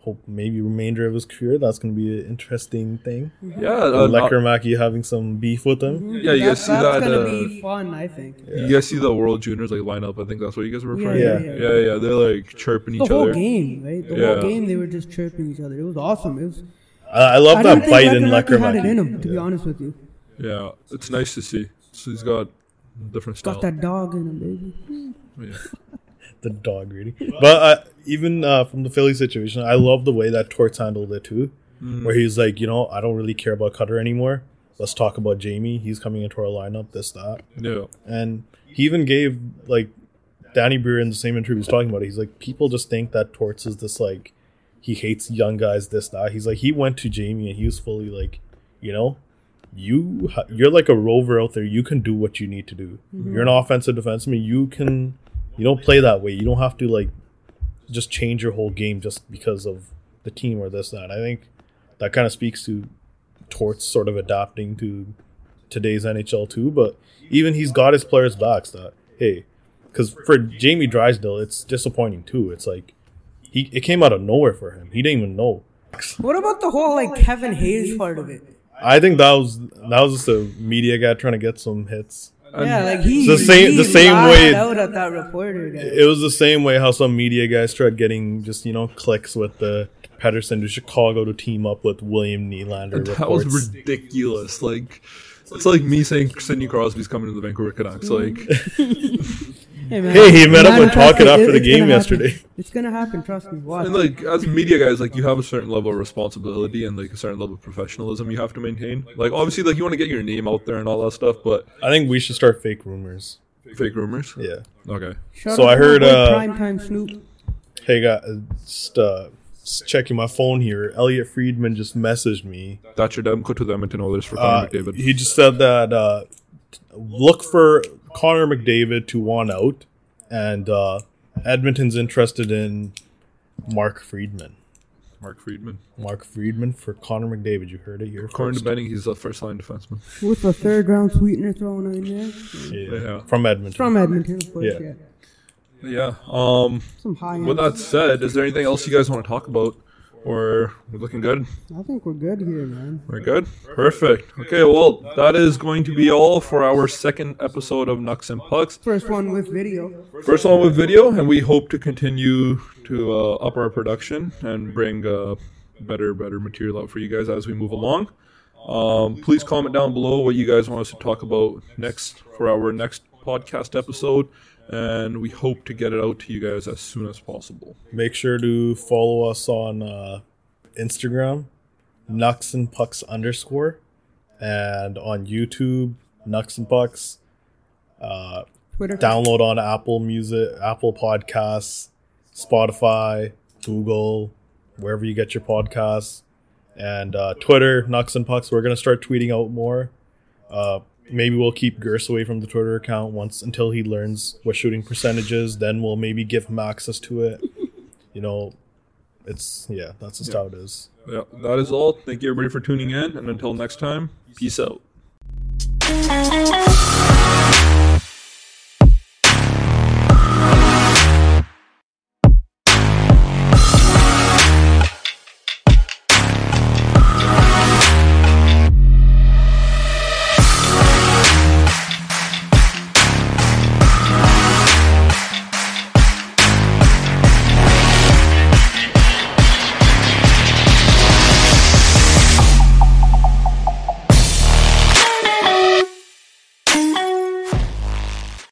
hope maybe remainder of his career. That's going to be an interesting thing. yeah, uh, Lekkerimaki having some beef with him. Yeah, you guys see that's that, gonna uh, be fun. I think You guys see the World Juniors like line up? I think that's what you guys were referring Yeah, to. yeah, Yeah, yeah, They're like chirping the each whole other. game, right? The Yeah. whole game, they were just chirping each other. It was awesome. It was. I, I love I that bite in Lecker Lecker had it in him. To be honest with you, Yeah, it's nice to see. So he's got different style. got that dog in him, baby. Yeah. The dog really. But uh, even uh, from the Philly situation, I love the way that Torts handled it too, Mm. where he's like, you know, I don't really care about Cutter anymore. Let's talk about Jamie. He's coming into our lineup. This that, yeah. and he even gave like Danny Briere in the same interview was talking about it. He's like, people just think that Torts is this like he hates young guys. This that. He's like, he went to Jamie and he was fully like, you know. you you're like a rover out there. You can do what you need to do. You're an offensive defenseman. You can you don't play that way. You don't have to like just change your whole game just because of the team or this that. I think that kind of speaks to Torts sort of adapting to today's NHL too. But even he's got his players backs that hey, because for Jamie Drysdale, it's disappointing too. It's like he it came out of nowhere for him. He didn't even know. What about the whole like Kevin Hayes part of it? I think that was that was just a media guy trying to get some hits. Yeah, like he the same- he the same way- out at that reporter guy. It was the same way how some media guys tried getting just you know clicks with the Pettersson to Chicago to team up with William Nylander. That was ridiculous. Like, it's like me saying Sidney Crosby's coming to the Vancouver Canucks. Like, <laughs> Hey, man, Hey, he met up with trust Tocchet after it- the game gonna happen. yesterday. <laughs> It's gonna happen. Trust me. Watch. and like as media guys, like you have a certain level of responsibility and like a certain level of professionalism you have to maintain. Like obviously, like you want to get your name out there and all that stuff, but I think we should start fake rumors. fake rumors. Yeah. Okay. Shout so out I heard, boy uh, Primetime Snoop. Hey, guys, just, uh, just checking my phone here. Elliot Friedman just messaged me. Thatcher Demko to the Edmonton Oilers for Uh, Connor McDavid. he just said that uh, look for Connor McDavid to want out, and uh, Edmonton's interested in Mark Friedman. Mark Friedman. Mark Friedman for Connor McDavid. You heard it here According first. to Benning, he's a first line defenseman. with a third round sweetener thrown in there Yeah. Yeah. From Edmonton. from Edmonton, of course. Yeah. Yeah, Yeah. Um. some high. With that said, is there anything else you guys want to talk about, or we're looking good? I think we're good here, man. We're good. Perfect. Okay. Well, that is going to be all for our second episode of Nucks and Pucks. First one with video. First one with video, and we hope to continue to uh, up our production and bring uh, better, better material out for you guys as we move along. Um, please comment down below what you guys want us to talk about next for our next podcast episode, and we hope to get it out to you guys as soon as possible. Make sure to follow us on uh, Instagram, Nucks and Pucks underscore, and on YouTube, Nucks and Pucks. Uh, Twitter. download on Apple Music, Apple Podcasts, Spotify, Google, wherever you get your podcasts, and uh, Twitter, Nucks and Pucks. We're gonna start tweeting out more. Uh, maybe we'll keep Gerst away from the Twitter account once until he learns what shooting percentage is. Then we'll maybe give him access to it. You know, it's yeah, that's just Yeah. how it is. Yeah, that is all. Thank you everybody for tuning in, and until next time, peace out.